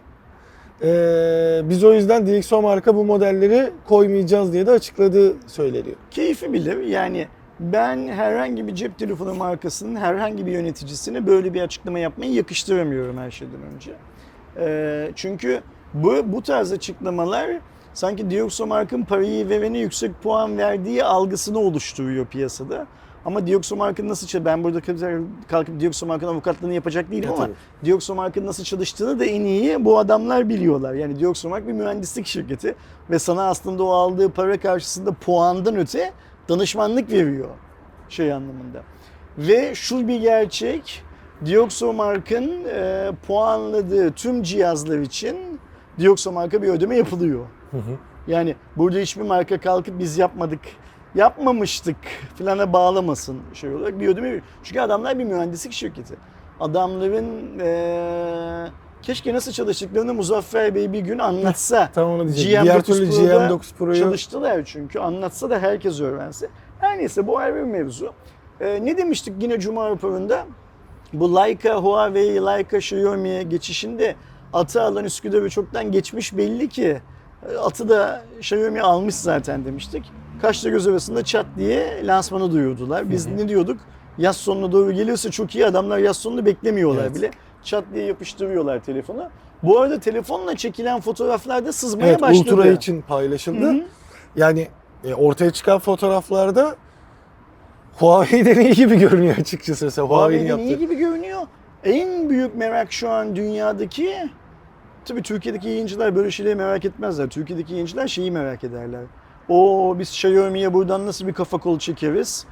E, biz o yüzden DxO Mark'a bu modelleri koymayacağız diye de açıkladığı söyleniyor. Keyfi bilir. Yani ben herhangi bir cep telefonu markasının herhangi bir yöneticisine böyle bir açıklama yapmayı yakıştıramıyorum her şeyden önce. Ee, çünkü bu, bu tarz açıklamalar sanki Dioxomark'ın parayı verene yüksek puan verdiği algısını oluşturuyor piyasada. Ama Dioxomark'ın nasıl çalıştığını, ben burada kalkıp Dioxomark'ın avukatlığını yapacak değilim Ya ama. Dioxomark'ın nasıl çalıştığını da en iyi bu adamlar biliyorlar. Yani Dioxomark bir mühendislik şirketi ve sana aslında o aldığı para karşısında puandan öte danışmanlık veriyor şey anlamında. Ve şu bir gerçek, Dioxomark'ın e, puanladığı tüm cihazlar için Dioxomark'a bir ödeme yapılıyor. Yani burada hiçbir marka kalkıp biz yapmadık, yapmamıştık filana bağlamasın şey olarak bir ödeme veriyor. Çünkü adamlar bir mühendislik şirketi. Adamların e, keşke nasıl çalıştıklarını Muzaffer Bey bir gün anlatsa. Tam onu diyecektim. Diğer türlü Pro'da GM9 Pro'yu çalıştılar çünkü. Anlatsa da herkes öğrense. Her neyse bu ayrı bir mevzu. Ee, ne demiştik yine Cuma raporunda? Bu Leica, Huawei, Leica, Xiaomi'ye geçişinde atı alan Üsküdar'ı çoktan geçmiş belli ki. Atı da Xiaomi almış zaten demiştik. Kaşla göz arasında çat diye lansmanı duyurdular. Biz ne diyorduk? Yaz sonuna doğru gelirse çok iyi adamlar yaz sonunu beklemiyorlar Evet. bile. Çat diye yapıştırıyorlar telefonu. Bu arada telefonla çekilen fotoğraflar da sızmaya Evet, başladı. Ultra için paylaşıldı. Hı hı. Yani e, ortaya çıkan fotoğraflarda Huawei'den iyi gibi görünüyor açıkçası. Mesela Huawei'nin Huawei'nin iyi yaptığı. gibi görünüyor. En büyük merak şu an dünyadaki tabii Türkiye'deki yayıncılar böyle şeyleri merak etmezler. Türkiye'deki yayıncılar şeyi merak ederler. O biz Xiaomi'ye buradan nasıl bir kafa kol çekeriz?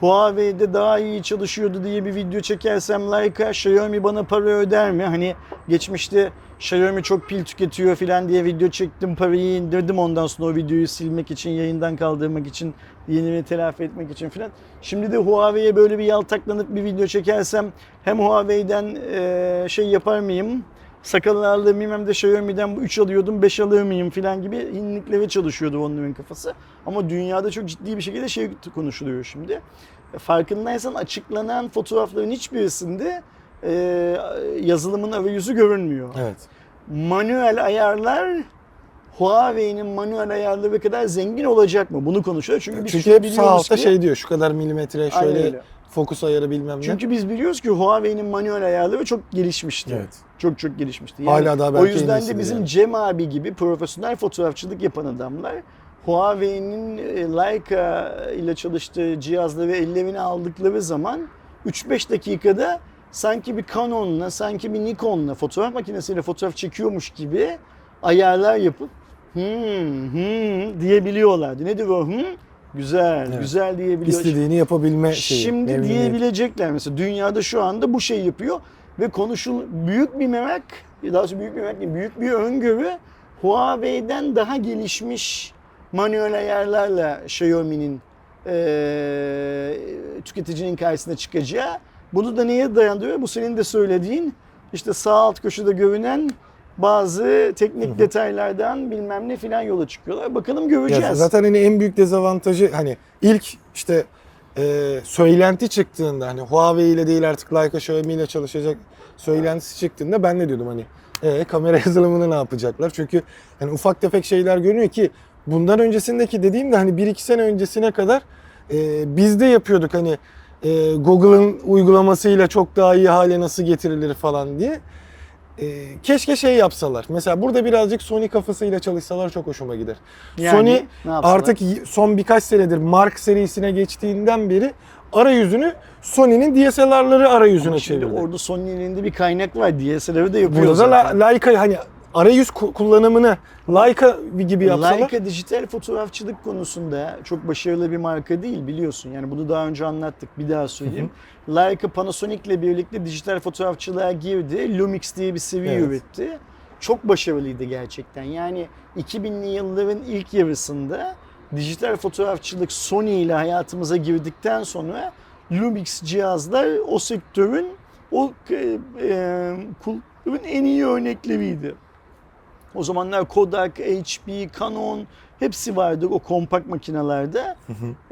Huawei'de daha iyi çalışıyordu diye bir video çekersem Leica Xiaomi bana para öder mi? Hani geçmişte Xiaomi çok pil tüketiyor falan diye video çektim parayı indirdim ondan sonra o videoyu silmek için yayından kaldırmak için yenini telafi etmek için falan. Şimdi de Huawei'ye böyle bir yaltaklanıp bir video çekersem hem Huawei'den şey yapar mıyım? Mıyım hem de Xiaomi'den 3 alıyordum 5 alır mıyım falan gibi hinliklere çalışıyordu onların kafası. Ama dünyada çok ciddi bir şekilde şey konuşuluyor şimdi. E, Farkındaysan açıklanan fotoğrafların hiçbirisinde e, yazılımın arayüzü görünmüyor. Evet. Manuel ayarlar Huawei'nin manuel ayarları kadar zengin olacak mı? Bunu konuşuyor. Çünkü biz Çünkü hep sağ altta ki- şey diyor şu kadar milimetre Aynen şöyle öyle. fokus ayarı bilmem ne. Çünkü biz biliyoruz ki Huawei'nin manuel ayarları çok gelişmişti. Evet. Çok çok gelişmişti. Hala daha o belki en yüzden de bizim yani. Cem abi gibi profesyonel fotoğrafçılık yapan adamlar Huawei'nin e, Leica ile çalıştığı cihazları ellerine aldıkları zaman 3-5 dakikada sanki bir Canon'la, sanki bir Nikon'la fotoğraf makinesiyle fotoğraf çekiyormuş gibi ayarlar yapıp hmm, hmm diyebiliyorlardı. Nedir o hmm? Güzel, Evet. güzel diyebiliyor. istediğini yapabilme şeyi. Şimdi diyebilecekler mesela dünyada şu anda bu şey yapıyor ve konuşul büyük bir merak, daha doğrusu büyük bir merak değil, büyük bir öngörü Huawei'den daha gelişmiş manuel ayarlarla Xiaomi'nin eee tüketicinin karşısına çıkacağı. Bunu da neye dayandırıyor? Bu senin de söylediğin işte sağ alt köşede görünen bazı teknik detaylardan bilmem ne filan yola çıkıyorlar. Bakalım göreceğiz. Ya zaten hani en büyük dezavantajı hani ilk işte e, söylenti çıktığında hani Huawei ile değil artık Leica Xiaomi ile çalışacak söylentisi çıktığında ben ne diyordum hani e, kamera yazılımını ne yapacaklar? Çünkü hani ufak tefek şeyler görünüyor ki bundan öncesindeki dediğim de hani 1-2 sene öncesine kadar e, biz de yapıyorduk hani e, Google'ın uygulamasıyla çok daha iyi hale nasıl getirilir falan diye. E, keşke şey yapsalar. Mesela burada birazcık Sony kafasıyla çalışsalar çok hoşuma gider. Yani Sony artık son birkaç senedir Mark serisine geçtiğinden beri arayüzünü Sony'nin DSLR'ları arayüzüne çevirdi. orada Sony'nin elinde bir kaynak var. DSLR'ı da yapıyor Burada da zaten. La- Leica hani arayüz ku- kullanımını Leica gibi yapsalar. Leica dijital fotoğrafçılık konusunda çok başarılı bir marka değil biliyorsun. Yani bunu daha önce anlattık. Bir daha söyleyeyim. Leica Panasonic ile birlikte dijital fotoğrafçılığa girdi. Lumix diye bir seri Evet. üretti. Çok başarılıydı gerçekten. Yani 2000'li yılların ilk yarısında dijital fotoğrafçılık Sony ile hayatımıza girdikten sonra Lumix cihazlar o sektörün o e, e, en iyi örnekleriydi. O zamanlar Kodak, HP, Canon hepsi vardı o kompakt makinelerde.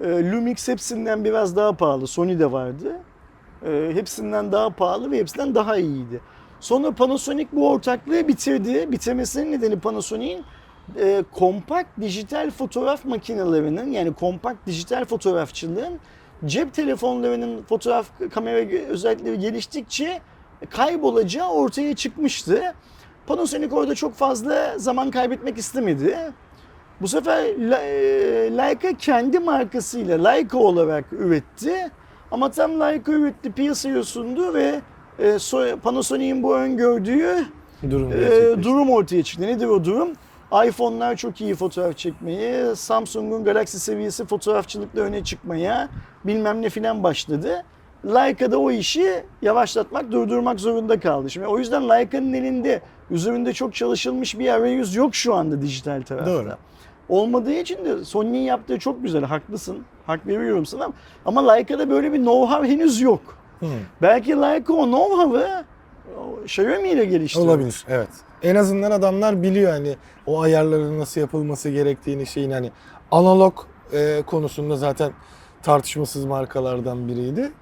E, Lumix hepsinden biraz daha pahalı. Sony de vardı. E, hepsinden daha pahalı ve hepsinden daha iyiydi. Sonra Panasonic bu ortaklığı bitirdi. Bitirmesinin nedeni Panasonic'in e, kompakt dijital fotoğraf makinelerinin yani kompakt dijital fotoğrafçılığın cep telefonlarının fotoğraf kamera özellikleri geliştikçe kaybolacağı ortaya çıkmıştı. Panasonic orada çok fazla zaman kaybetmek istemedi. Bu sefer La- e, Leica kendi markasıyla Leica olarak üretti. Ama tam Leica üretti, piyasaya sundu ve e, so- Panasonic'in bu öngördüğü Durum gerçekleşti. durum ortaya çıktı. Nedir o durum? iPhone'lar çok iyi fotoğraf çekmeyi, Samsung'un Galaxy seviyesi fotoğrafçılıkla öne çıkmaya bilmem ne filan başladı. Leica da o işi yavaşlatmak, durdurmak zorunda kaldı. Şimdi o yüzden Leica'nın elinde üzerinde çok çalışılmış bir arayüz yok şu anda dijital tarafta. Doğru. Olmadığı için de Sony'nin yaptığı çok güzel, haklısın. Hak veriyorum sana. Ama Leica'da böyle bir know-how henüz yok. Hı. Belki Leica o know-how'ı Xiaomi ile geliştirdi. Olabilir evet. En azından adamlar biliyor hani o ayarların nasıl yapılması gerektiğini şeyin hani analog e, konusunda zaten tartışmasız markalardan biriydi.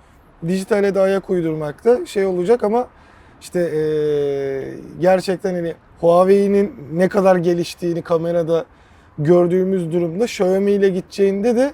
Dijitale de ayak uydurmakta şey olacak ama işte e, gerçekten hani Huawei'nin ne kadar geliştiğini kamerada gördüğümüz durumda Xiaomi ile gideceğinde de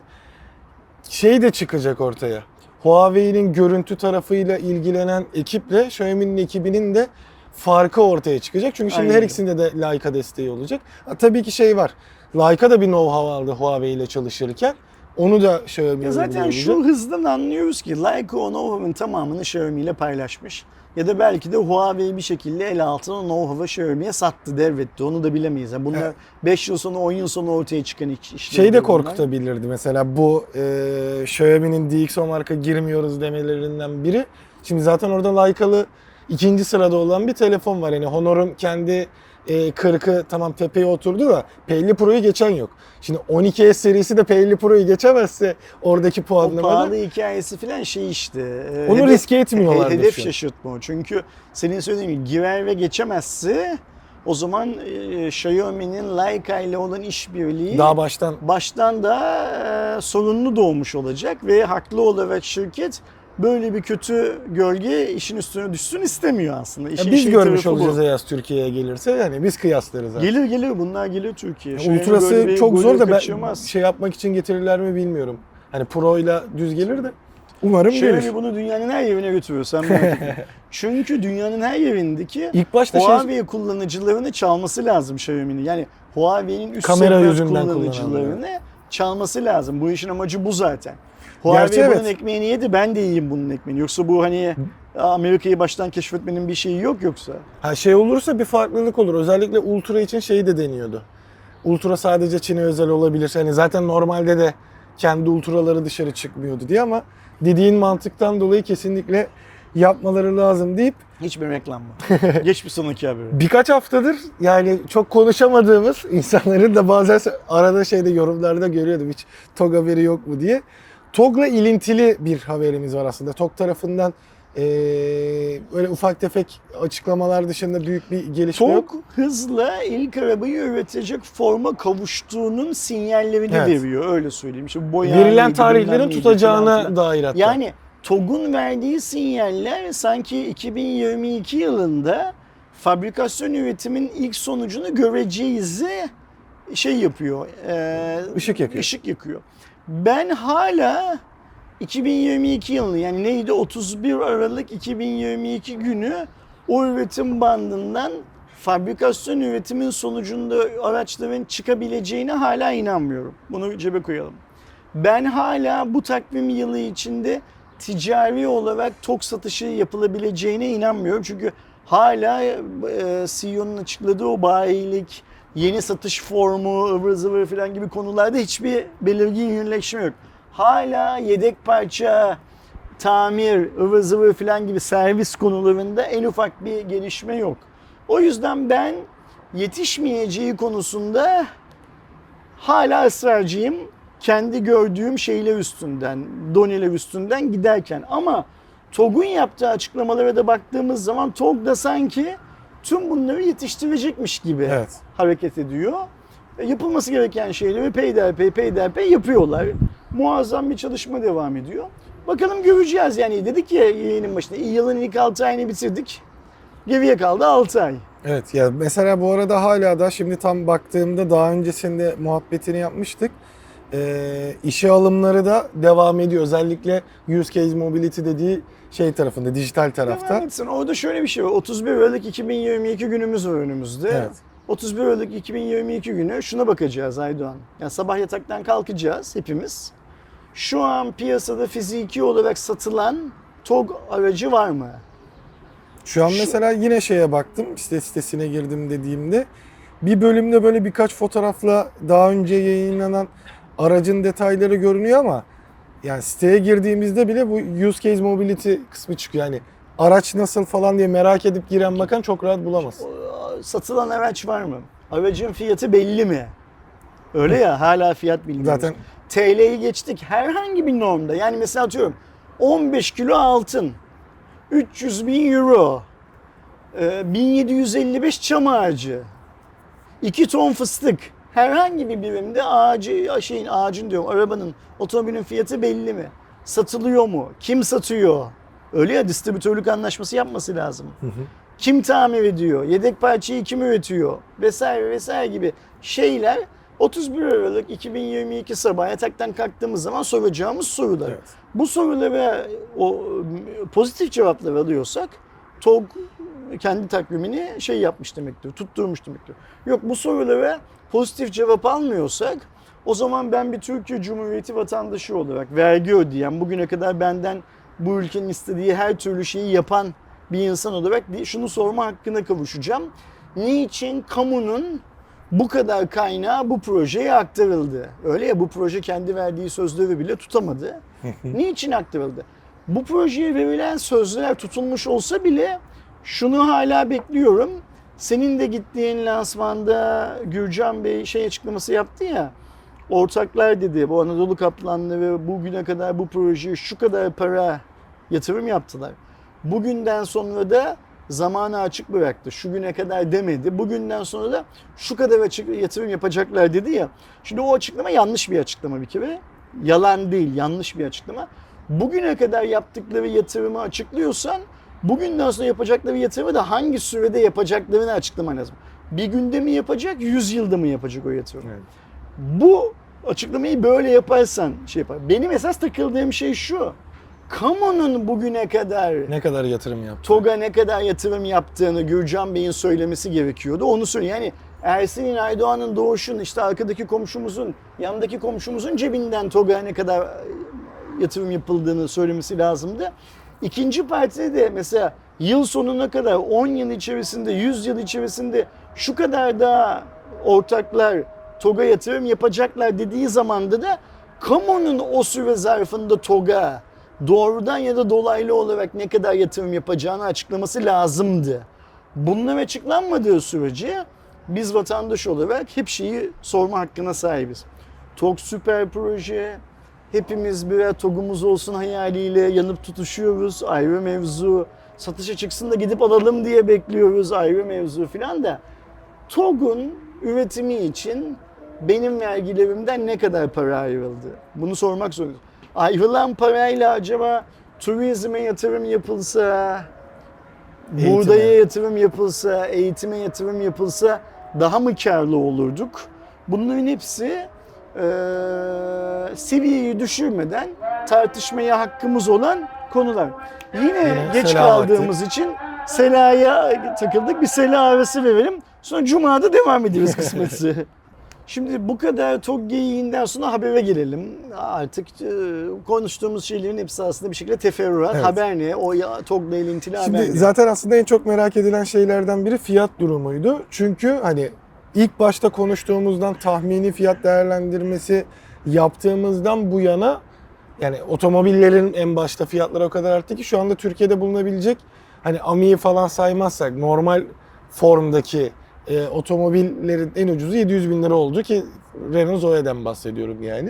şey de çıkacak ortaya. Huawei'nin görüntü tarafıyla ilgilenen ekiple Xiaomi'nin ekibinin de farkı ortaya çıkacak. Çünkü şimdi Aynen her ikisinde de Leica desteği olacak. Ha, tabii ki şey var. Leica da bir know-how aldı Huawei ile çalışırken. Onu da Xiaomi Ya zaten şu hızdan anlıyoruz ki Leica know-how'ın tamamını Xiaomi ile paylaşmış. Ya da belki de Huawei bir şekilde el altına know-how'ı Xiaomi'ye sattı, devretti. Onu da bilemeyiz. Yani bunlar Evet. 5 yıl sonra, 10 yıl sonra ortaya çıkan iş- işler. Şey de bunlar. korkutabilirdi mesela bu e, Xiaomi'nin DxO marka girmiyoruz demelerinden biri. Şimdi zaten orada Leica'lı ikinci sırada olan bir telefon var. Yani Honor'un kendi e, 40'ı tamam tepeye oturdu da P50 Pro'yu geçen yok. Şimdi 12S serisi de P50 Pro'yu geçemezse oradaki O puanlamada pahalı hikayesi falan şey işte. e, onu hedef- riske etmiyorlar. Hedef şaşırtma o. Çünkü senin söylediğin gibi girer ve geçemezse o zaman e, Xiaomi'nin Leica ile olan işbirliği Daha baştan baştan da e, sorunlu doğmuş olacak ve haklı olarak şirket böyle bir kötü gölge işin üstüne düşsün istemiyor aslında. Ya İşin biz şey görmüş bu. olacağız Eyas Türkiye'ye gelirse yani biz kıyaslarız. zaten. Gelir gelir bunlar gelir Türkiye. Ultrası çok zor da ben kaçırmaz. şey yapmak için getirirler mi bilmiyorum. Hani Pro ile düz gelir de umarım gelir. Xiaomi bunu dünyanın her yerine götürüyor sen merak etme. Çünkü dünyanın her yerindeki İlk başta şey Huawei kullanıcılarını çalması lazım Xiaomi'nin. Yani Huawei'nin üst Kamera segment yüzünden kullanıcılarını çalması lazım. Bu işin amacı bu zaten. Huawei Gerçi bunun evet. ekmeğini yedi ben de yiyeyim bunun ekmeğini. Yoksa bu hani Amerika'yı baştan keşfetmenin bir şeyi yok yoksa. Ha şey olursa bir farklılık olur. Özellikle Ultra için şeyi de deniyordu. Ultra sadece Çin'e özel olabilir. Hani zaten normalde de kendi ultraları dışarı çıkmıyordu diye ama dediğin mantıktan dolayı kesinlikle yapmaları lazım deyip Hiçbir reklam mı? Geç bir sonraki haberi. birkaç haftadır yani çok konuşamadığımız insanların da bazen arada şeyde yorumlarda görüyordum hiç TOG haberi yok mu diye. TOG'la ilintili bir haberimiz var aslında. TOG tarafından eee böyle ufak tefek açıklamalar dışında büyük bir gelişme yok. Çok hızla ilk arabayı üretecek forma kavuştuğunun sinyallerini Evet. veriyor. Öyle söyleyeyim. İşte boya Verilen neydi, tarihlerin bilmem neydi tutacağına falan filan. dair hatta. Yani TOG'un verdiği sinyaller sanki 2022 yılında fabrikasyon üretimin ilk sonucunu göreceğizi şey yapıyor. E, Işık yakıyor. ışık yakıyor. Ben hala 2022 yılı yani neydi 31 Aralık 2022 günü o üretim bandından fabrikasyon üretimin sonucunda araçların çıkabileceğine hala inanmıyorum. Bunu cebe koyalım. Ben hala bu takvim yılı içinde ticari olarak tok satışı yapılabileceğine inanmıyorum. Çünkü hala e, CEO'nun açıkladığı o bayilik, yeni satış formu, ıvır zıvır falan gibi konularda hiçbir belirgin yönleşme yok. Hala yedek parça, tamir, ıvır zıvır falan gibi servis konularında en ufak bir gelişme yok. O yüzden ben yetişmeyeceği konusunda hala ısrarcıyım. Kendi gördüğüm şeyler üstünden, doneler üstünden giderken ama TOG'un yaptığı açıklamalara da baktığımız zaman TOG da sanki tüm bunları yetiştirecekmiş gibi Evet. Hareket ediyor. E, Yapılması gereken şeyleri peyderpey peyderpey yapıyorlar. Muazzam bir çalışma devam ediyor. Bakalım göreceğiz yani dedik ya yayının başında yılın ilk 6 ayını bitirdik. Geriye kaldı 6 ay. Evet ya mesela bu arada hala da şimdi tam baktığımda daha öncesinde muhabbetini yapmıştık. Ee, işe alımları da devam ediyor. Özellikle use case mobility dediği şey tarafında, dijital tarafta. Devam etsin. Orada şöyle bir şey var. 31 Aralık 2022 günümüz var önümüzde. Evet. 31 Aralık 2022 günü şuna bakacağız Aydoğan. Yani sabah yataktan kalkacağız hepimiz. Şu an piyasada fiziki olarak satılan TOG aracı var mı? Şu an Şu- mesela yine şeye baktım, işte sitesine girdim dediğimde bir bölümde böyle birkaç fotoğrafla daha önce yayınlanan aracın detayları görünüyor ama yani siteye girdiğimizde bile bu use case mobility kısmı çıkıyor. Yani araç nasıl falan diye merak edip giren bakan çok rahat bulamaz. Satılan araç var mı? Aracın fiyatı belli mi? Öyle ya hala fiyat bilmiyoruz. Zaten TL'yi geçtik herhangi bir normda. Yani mesela atıyorum 15 kilo altın, 300 bin euro, e, 1755 çam ağacı, 2 ton fıstık. Herhangi bir birimde ağacı, şeyin ağacın diyorum arabanın, otomobilin fiyatı belli mi? Satılıyor mu? Kim satıyor? Öyle ya distribütörlük anlaşması yapması lazım. Kim tamir ediyor? Yedek parçayı kim üretiyor? Vesaire vesaire gibi şeyler 31 Aralık 2022 sabah yataktan kalktığımız zaman soracağımız sorular. Evet. Bu sorulara o pozitif cevaplar alıyorsak TOG kendi takvimini şey yapmış demektir, tutturmuş demektir. Yok bu sorulara pozitif cevap almıyorsak o zaman ben bir Türkiye Cumhuriyeti vatandaşı olarak vergi ödeyen, bugüne kadar benden bu ülkenin istediği her türlü şeyi yapan bir insan olarak şunu sorma hakkına kavuşacağım. Niçin kamunun bu kadar kaynağı bu projeye aktarıldı? Öyle ya bu proje kendi verdiği sözleri bile tutamadı. Niçin aktarıldı? Bu projeye verilen sözler tutulmuş olsa bile şunu hala bekliyorum. Senin de gittiğin lansmanda Gürcan Bey şey açıklaması yaptı ya. Ortaklar dedi bu Anadolu Kaplanları bugüne kadar bu projeye şu kadar para yatırım yaptılar. Bugünden sonra da zamanı açık bıraktı. Şu güne kadar demedi. Bugünden sonra da şu kadar açık yatırım yapacaklar dedi ya. Şimdi o açıklama yanlış bir açıklama bir kere. Yalan değil, yanlış bir açıklama. Bugüne kadar yaptıkları yatırımı açıklıyorsan bugünden sonra yapacakları yatırımı da hangi sürede yapacaklarını açıklaman lazım. Bir günde mi yapacak, yüz yılda mı yapacak o yatırımı? Evet. Bu açıklamayı böyle yaparsan şey yapar. Benim esas takıldığım şey şu. Kamunun bugüne kadar ne kadar yatırım yaptı? TOG'a ne kadar yatırım yaptığını Gürcan Bey'in söylemesi gerekiyordu. Onu söyle. Yani Ersin Aydoğan'ın doğuşun işte arkadaki komşumuzun, yandaki komşumuzun cebinden TOG'a ne kadar e, yatırım yapıldığını söylemesi lazımdı. İkinci partide de mesela yıl sonuna kadar 10 yıl içerisinde, 100 yıl içerisinde şu kadar daha ortaklar TOG'a yatırım yapacaklar dediği zamanda da kamunun o süre zarfında TOG'a doğrudan ya da dolaylı olarak ne kadar yatırım yapacağını açıklaması lazımdı. Bunlar açıklanmadığı sürece biz vatandaş olarak hep şeyi sorma hakkına sahibiz. TOG süper proje, hepimiz birer TOG'umuz olsun hayaliyle yanıp tutuşuyoruz. Ayrı mevzu. Satışa çıksın da gidip alalım diye bekliyoruz ayrı mevzu filan da. TOG'un üretimi için benim vergilerimden ne kadar para ayrıldı? Bunu sormak zorundayız. Ayrılan parayla acaba turizme yatırım yapılsa, Eğitime. buğdaya yatırım yapılsa, eğitime yatırım yapılsa daha mı karlı olurduk? Bunların hepsi eee seviyeyi düşürmeden tartışmaya hakkımız olan konular. Yine, Yine geç kaldığımız için Sela'ya takıldık. Bir Sela arası verelim. Sonra Cuma'da devam ederiz kısmetse. Şimdi bu kadar TOG geyiğinden sonra habere gelelim. Artık e, konuştuğumuz şeylerin hepsi aslında bir şekilde teferruat. Evet. Haber ne? O ya, TOG'la ilintili Şimdi haber ne? zaten aslında en çok merak edilen şeylerden biri fiyat durumuydu. Çünkü hani ilk başta konuştuğumuzdan tahmini fiyat değerlendirmesi yaptığımızdan bu yana yani otomobillerin en başta fiyatları o kadar arttı ki şu anda Türkiye'de bulunabilecek hani Ami'yi falan saymazsak normal formdaki e, otomobillerin en ucuzu 700 bin lira oldu ki Renault Zoe'den bahsediyorum yani.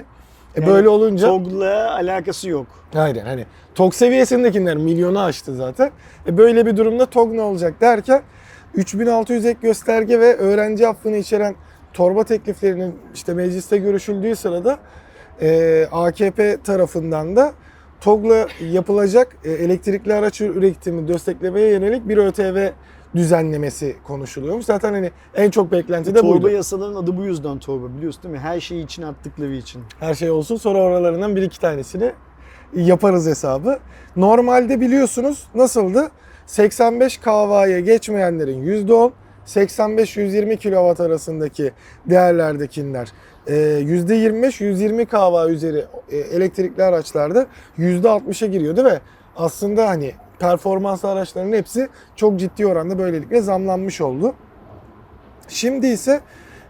E Yani böyle olunca TOG'la alakası yok. aynen hani TOG seviyesindekiler milyonu aştı zaten. E böyle bir durumda TOG ne olacak derken 3600 ek gösterge ve öğrenci affını içeren torba tekliflerinin işte mecliste görüşüldüğü sırada e, AKP tarafından da TOG'la yapılacak e, elektrikli araç üretimi desteklemeye yönelik bir ÖTV düzenlemesi konuşuluyormuş. Zaten hani en çok beklenti de torba buydu. yasaların adı bu yüzden torba biliyorsun değil mi? Her şeyi içine attıkları için. Her şey olsun sonra oralarından bir iki tanesini yaparız hesabı. Normalde biliyorsunuz nasıldı? 85 kV'ye geçmeyenlerin %10, 85-120 kW arasındaki değerlerdekiler e, %25-120 kW üzeri e, elektrikli araçlarda %60'a giriyordu ve aslında hani performanslı araçların hepsi çok ciddi oranda böylelikle zamlanmış oldu. Şimdi ise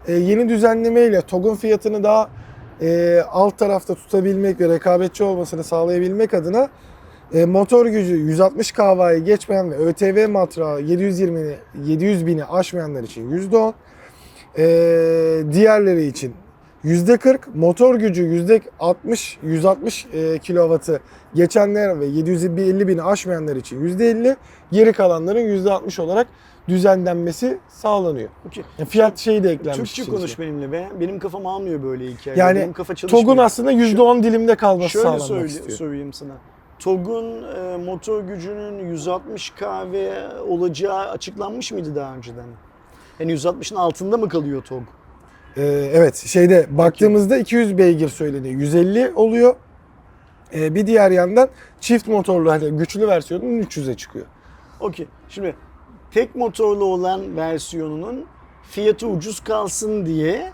e, yeni düzenlemeyle TOG'un fiyatını daha e, alt tarafta tutabilmek ve rekabetçi olmasını sağlayabilmek adına e, motor gücü 160 kW'ye geçmeyen ve ÖTV matrağı 720'ni 700 bini aşmayanlar için %10, e, diğerleri için %40, motor gücü %60 160 e, kW'ı geçenler ve 750 bini aşmayanlar için %50, geri kalanların %60 olarak düzenlenmesi sağlanıyor. Okey. Ya fiyat şeyi de eklenmiş. Türkçe içine. konuş benimle be. Benim kafam almıyor böyle hikaye. Yani Benim kafa çalışmıyor. TOG'un aslında %10 dilimde kalması Şöyle sağlanmak söyle, istiyor. söyleyeyim sana. TOG'un e, motor gücünün 160 kW olacağı açıklanmış mıydı daha önceden? Yani 160'ın altında mı kalıyor TOG? Ee, evet şeyde baktığımızda 200 beygir söyleniyor. 150 oluyor. Ee, bir diğer yandan çift motorlu hani güçlü versiyonun 300'e çıkıyor. Okey. Şimdi tek motorlu olan versiyonunun fiyatı ucuz kalsın diye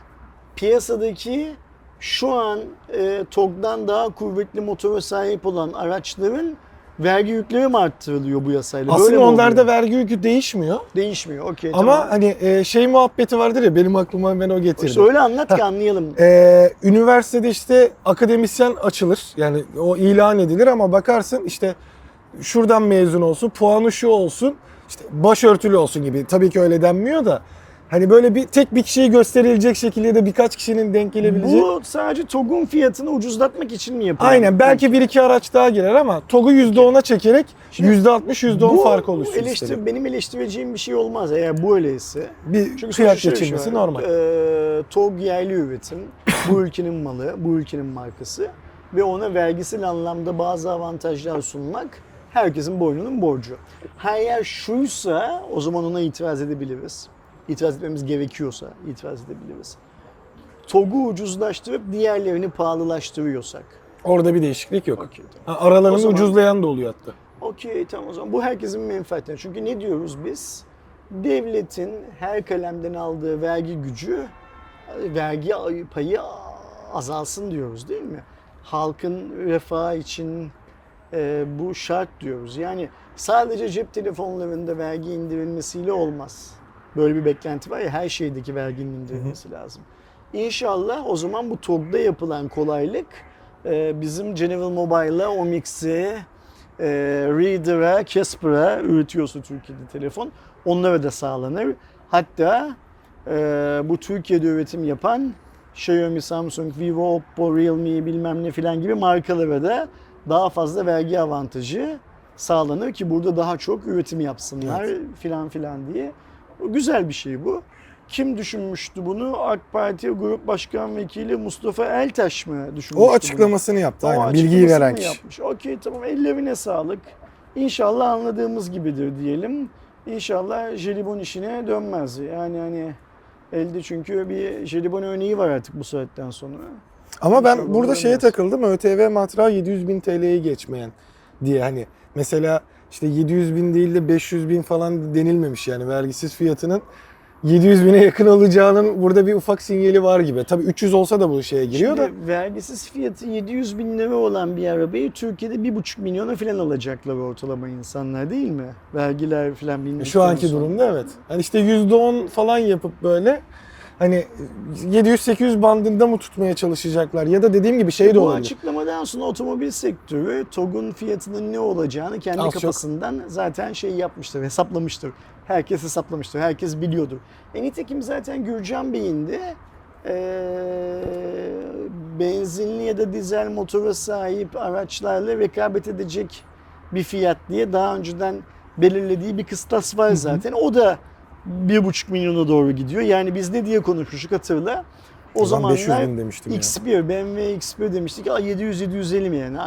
piyasadaki şu an e, TOG'dan daha kuvvetli motora sahip olan araçların vergi yükleri mi arttırılıyor bu yasayla? Böyle Aslında mi onlarda vergi yükü değişmiyor. değişmiyor. Okey Ama tamam. hani e, şey muhabbeti vardır ya benim aklıma ben o getirdim. Söyle anlat ki anlayalım. Ee, üniversitede işte akademisyen açılır. Yani o ilan edilir ama bakarsın işte şuradan mezun olsun, puanı şu olsun, işte başörtülü olsun gibi. Tabii ki öyle denmiyor da hani böyle bir tek bir kişiye gösterilecek şekilde de birkaç kişinin denk gelebileceği. Bu sadece TOG'un fiyatını ucuzlatmak için mi yapılıyor? Aynen belki bir iki araç daha girer ama TOG'u %10'a çekerek Şimdi %60 %10 bu fark oluşsun eleştir, benim eleştireceğim bir şey olmaz eğer bu öyleyse. Bir Çünkü fiyat şey geçirmesi var. normal. Ee, TOG yerli üretim, bu ülkenin malı, bu ülkenin markası ve ona vergisel anlamda bazı avantajlar sunmak herkesin boynunun borcu. Her yer şuysa o zaman ona itiraz edebiliriz. İtiraz etmemiz gerekiyorsa itiraz edebiliriz. TOG'u ucuzlaştırıp diğerlerini pahalılaştırıyorsak. Orada bir değişiklik yok. Okey, tamam. Ha, Aralarını zaman- ucuzlayan da oluyor hatta. Okey tamam o zaman bu herkesin menfaatine. Çünkü ne diyoruz biz? Devletin her kalemden aldığı vergi gücü, vergi payı azalsın diyoruz değil mi? Halkın refahı için e, bu şart diyoruz. Yani sadece cep telefonlarında vergi indirilmesiyle olmaz. Böyle bir beklenti var ya her şeydeki verginin indirilmesi lazım. İnşallah o zaman bu TOG'da yapılan kolaylık e, bizim General Mobile'a, Omix'e, e, Reader'a, Casper'a üretiyorsa Türkiye'de telefon onlara da sağlanır. Hatta e, bu Türkiye'de üretim yapan Xiaomi, Samsung, Vivo, Oppo, Realme bilmem ne filan gibi markalara da daha fazla vergi avantajı sağlanır ki burada daha çok üretim yapsınlar filan filan diye. Güzel bir şey bu. Kim düşünmüştü bunu? AK Parti Grup Başkan Vekili Mustafa Eltaş mı düşünmüştü O bunu? açıklamasını yaptı. O Aynen. Bilgiyi açıklamasını veren kişi. Yapmış. Okey tamam ellerine sağlık. İnşallah anladığımız gibidir diyelim. İnşallah jelibon işine dönmez. Yani hani elde çünkü bir jelibon örneği var artık bu saatten sonra. Ama ben İnşallah burada şeye takıldım. ÖTV matrağı 700 bin TL'ye geçmeyen diye hani mesela işte 700 bin değil de 500 bin falan denilmemiş yani vergisiz fiyatının 700 bine yakın olacağının burada bir ufak sinyali var gibi. Tabii 300 olsa da bu şeye giriyor da. Şimdi vergisiz fiyatı 700 bin lira olan bir arabayı Türkiye'de 1,5 milyona falan alacaklar ortalama insanlar değil mi? Vergiler falan bindikten Şu anki sonra. durumda evet. Hani işte %10 falan yapıp böyle hani 700-800 bandında mı tutmaya çalışacaklar ya da dediğim gibi şey de Bu olabilir. açıklamadan sonra otomobil sektörü TOG'un fiyatının ne olacağını kendi Az çok. kafasından zaten şey yapmıştır, hesaplamıştır. Herkes hesaplamıştır, herkes biliyordur. E nitekim zaten Gürcan Bey'in de eee benzinli ya da dizel motora sahip araçlarla rekabet edecek bir fiyat diye daha önceden belirlediği bir kıstas var zaten. O da 1,5 milyona doğru gidiyor. Yani biz ne diye konuşmuştuk hatırla. O, 500 zamanlar demiştim ya. X1, BMW X1 demiştik. Aa, 700-750 mi yani?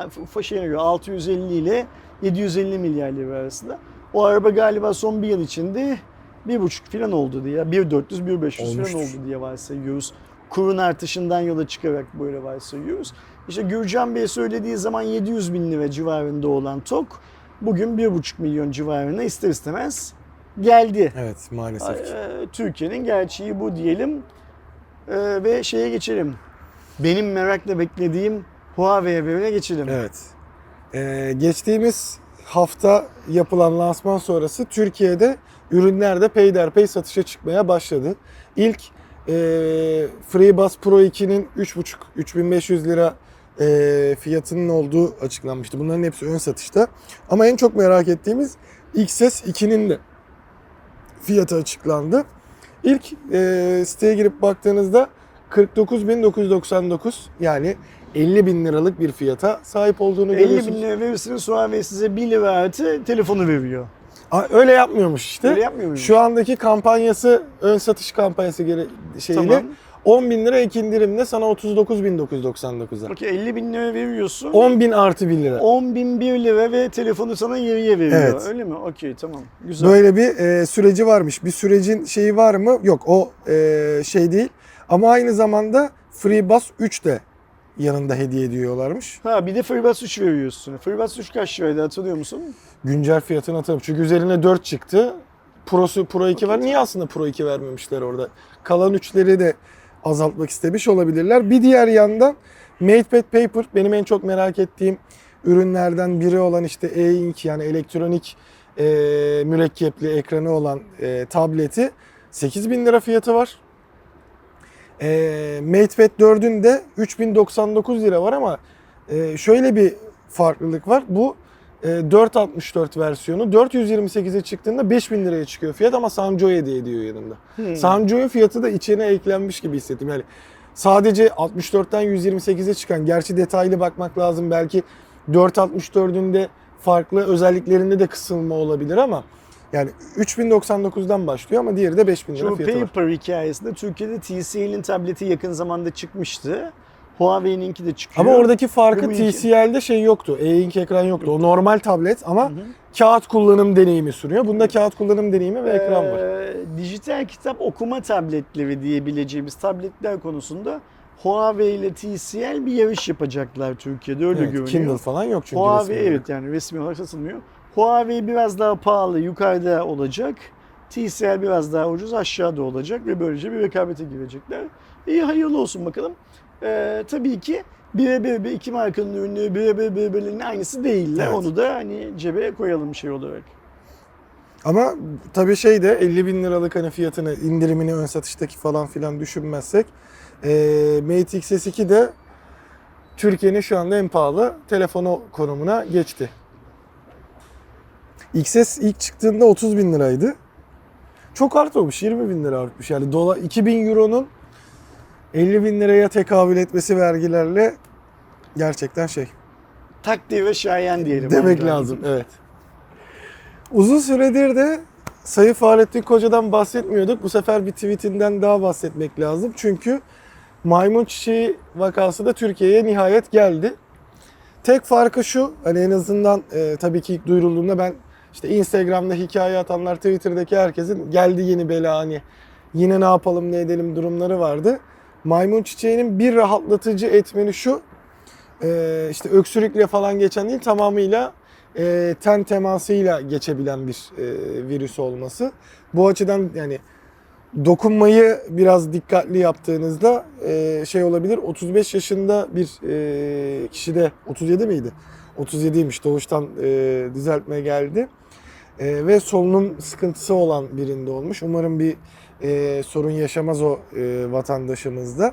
Şeyine göre 650 ile 750 milyar lira arasında. O araba galiba son bir yıl içinde 1,5 falan oldu diye. 1.400, 1.500 falan oldu diye varsayıyoruz. Kurun artışından yola çıkarak böyle varsayıyoruz. İşte Gürcan Bey söylediği zaman 700 bin lira civarında olan TOK bugün 1,5 milyon civarına ister istemez geldi. Evet maalesef ki. Ee, Türkiye'nin gerçeği bu diyelim. Ee, ve şeye geçelim. Benim merakla beklediğim Huawei haberine geçelim. Evet. Ee, geçtiğimiz hafta yapılan lansman sonrası Türkiye'de ürünler de peyderpey satışa çıkmaya başladı. İlk e, FreeBuds Pro 2'nin 3.5-3500 lira e, fiyatının olduğu açıklanmıştı. Bunların hepsi ön satışta. Ama en çok merak ettiğimiz XS 2'nin de fiyatı açıklandı. İlk e, siteye girip baktığınızda 49.999 yani 50 bin liralık bir fiyata sahip olduğunu 50 görüyorsunuz. bin lira verirsiniz Huawei size 1 lira artı telefonu veriyor. Öyle yapmıyormuş işte. Öyle yapmıyor muyum? Şu andaki kampanyası, ön satış kampanyası gere- şeyiyle Tamam. 10 bin lira ek indirimle sana 39.999'a. Okey 50 bin lira veriyorsun. 10 bin artı 1 lira. 10 bin 1 lira ve telefonu sana yarıya veriyor. Evet. Öyle mi? Okey tamam. Güzel. Böyle bir e, süreci varmış. Bir sürecin şeyi var mı? Yok o e, şey değil. Ama aynı zamanda FreeBuds 3 de yanında hediye ediyorlarmış. Ha bir de FreeBuds 3 veriyorsun. FreeBuds 3 kaç liraydı hatırlıyor musun? Güncel fiyatını hatırlamıyorum. Çünkü üzerine 4 çıktı. Pro'su Pro 2 var. Niye aslında Pro 2 vermemişler orada? Kalan 3'leri de azaltmak istemiş olabilirler. Bir diğer yandan MatePad Paper benim en çok merak ettiğim ürünlerden biri olan işte e-ink yani elektronik e, mürekkepli ekranı olan e, tableti 8000 lira fiyatı var. E, MatePad 4'ün de 3099 lira var ama e, şöyle bir farklılık var. Bu 464 versiyonu 428'e çıktığında 5000 liraya çıkıyor fiyat ama Sanjo hediye ediyor yanında. Hmm. Sanjo'nun fiyatı da içine eklenmiş gibi hissettim. Yani sadece 64'ten 128'e çıkan, gerçi detaylı bakmak lazım belki 464'ün de farklı özelliklerinde de kısılma olabilir ama yani 3099'dan başlıyor ama diğeri de 5000 lira Şu fiyatı var. Paper hikayesinde Türkiye'de TCL'in tableti yakın zamanda çıkmıştı. Huawei'ninki de çıkıyor. Ama oradaki farkı TCL'de şey yoktu. E-ink ekran yoktu. O normal tablet ama kağıt kullanım deneyimi sunuyor. Bunda kağıt kullanım deneyimi ve ekran var. Ee, dijital kitap okuma tabletleri diyebileceğimiz tabletler konusunda Huawei ile TCL bir yarış yapacaklar Türkiye'de öyle Evet, görünüyor. Kindle falan yok çünkü Huawei resmi olarak. evet yani resmi olarak satılmıyor. Huawei biraz daha pahalı yukarıda olacak. TCL biraz daha ucuz aşağıda olacak ve böylece bir rekabete girecekler. İyi hayırlı olsun bakalım. Ee, tabii ki birebir bir iki markanın ürünleri birebir birbirlerinin aynısı değiller. Evet. Onu da hani cebe koyalım şey olarak. Ama tabii şey de 50 bin liralık hani fiyatını indirimini ön satıştaki falan filan düşünmezsek eee Mate XS2 de Türkiye'nin şu anda en pahalı telefonu konumuna geçti. XS ilk çıktığında 30 bin liraydı. Çok artmamış 20 bin lira artmış. Yani dola 2000 euronun 50 bin liraya tekabül etmesi vergilerle gerçekten şey. Takdir ve şayan diyelim. Demek Aynı lazım evet. Uzun süredir de Sayın Fahrettin Koca'dan bahsetmiyorduk. Bu sefer bir tweetinden daha bahsetmek lazım. Çünkü maymun çiçeği vakası da Türkiye'ye nihayet geldi. Tek farkı şu, hani en azından e, tabii ki ilk duyurulduğunda ben işte Instagram'da hikaye atanlar, Twitter'daki herkesin geldi yeni bela hani yine ne yapalım ne edelim durumları vardı. Maymun çiçeğinin bir rahatlatıcı etmeni şu, e, işte öksürükle falan geçen değil tamamıyla e, ten temasıyla geçebilen bir e, virüs olması. Bu açıdan yani dokunmayı biraz dikkatli yaptığınızda e, şey olabilir. 35 yaşında bir e, kişide 37 miydi? 37'ymiş doğuştan e, düzeltme geldi. E, ve solunum sıkıntısı olan birinde olmuş. Umarım bir e, sorun yaşamaz o e, vatandaşımızda.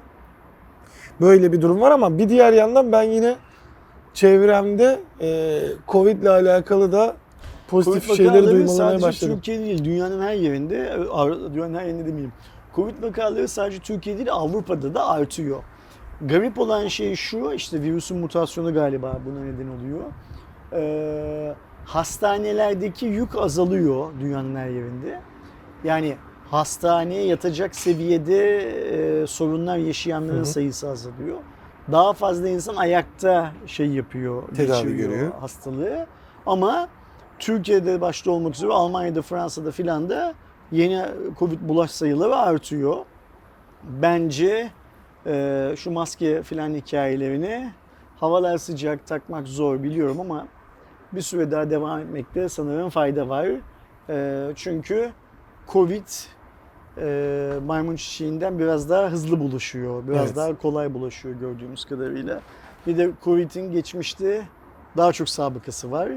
Böyle bir durum var ama bir diğer yandan ben yine çevremde e, Covid ile alakalı da pozitif Covid şeyleri duymalamaya başladım. Türkiye değil, dünyanın her yerinde, dünyanın her yerinde demeyeyim. Covid vakaları sadece Türkiye değil, Avrupa'da da artıyor. garip olan şey şu, işte virüsün mutasyonu galiba buna neden oluyor. Ee, hastanelerdeki yük azalıyor dünyanın her yerinde. Yani hastaneye yatacak seviyede e, sorunlar yaşayanların Hı hı. sayısı azalıyor. Daha fazla insan ayakta şey yapıyor, Tedavi görüyor. hastalığı. Ama Türkiye'de başta olmak üzere Almanya'da, Fransa'da filan da yeni Covid bulaş sayıları artıyor. Bence e, şu maske filan hikayelerini havalar sıcak takmak zor biliyorum ama bir süre daha devam etmekte sanırım fayda var. E, çünkü Covid e, maymun çiçeğinden biraz daha hızlı bulaşıyor. Biraz Evet. daha kolay bulaşıyor gördüğümüz kadarıyla. Bir de Covid'in geçmişte daha çok sabıkası var.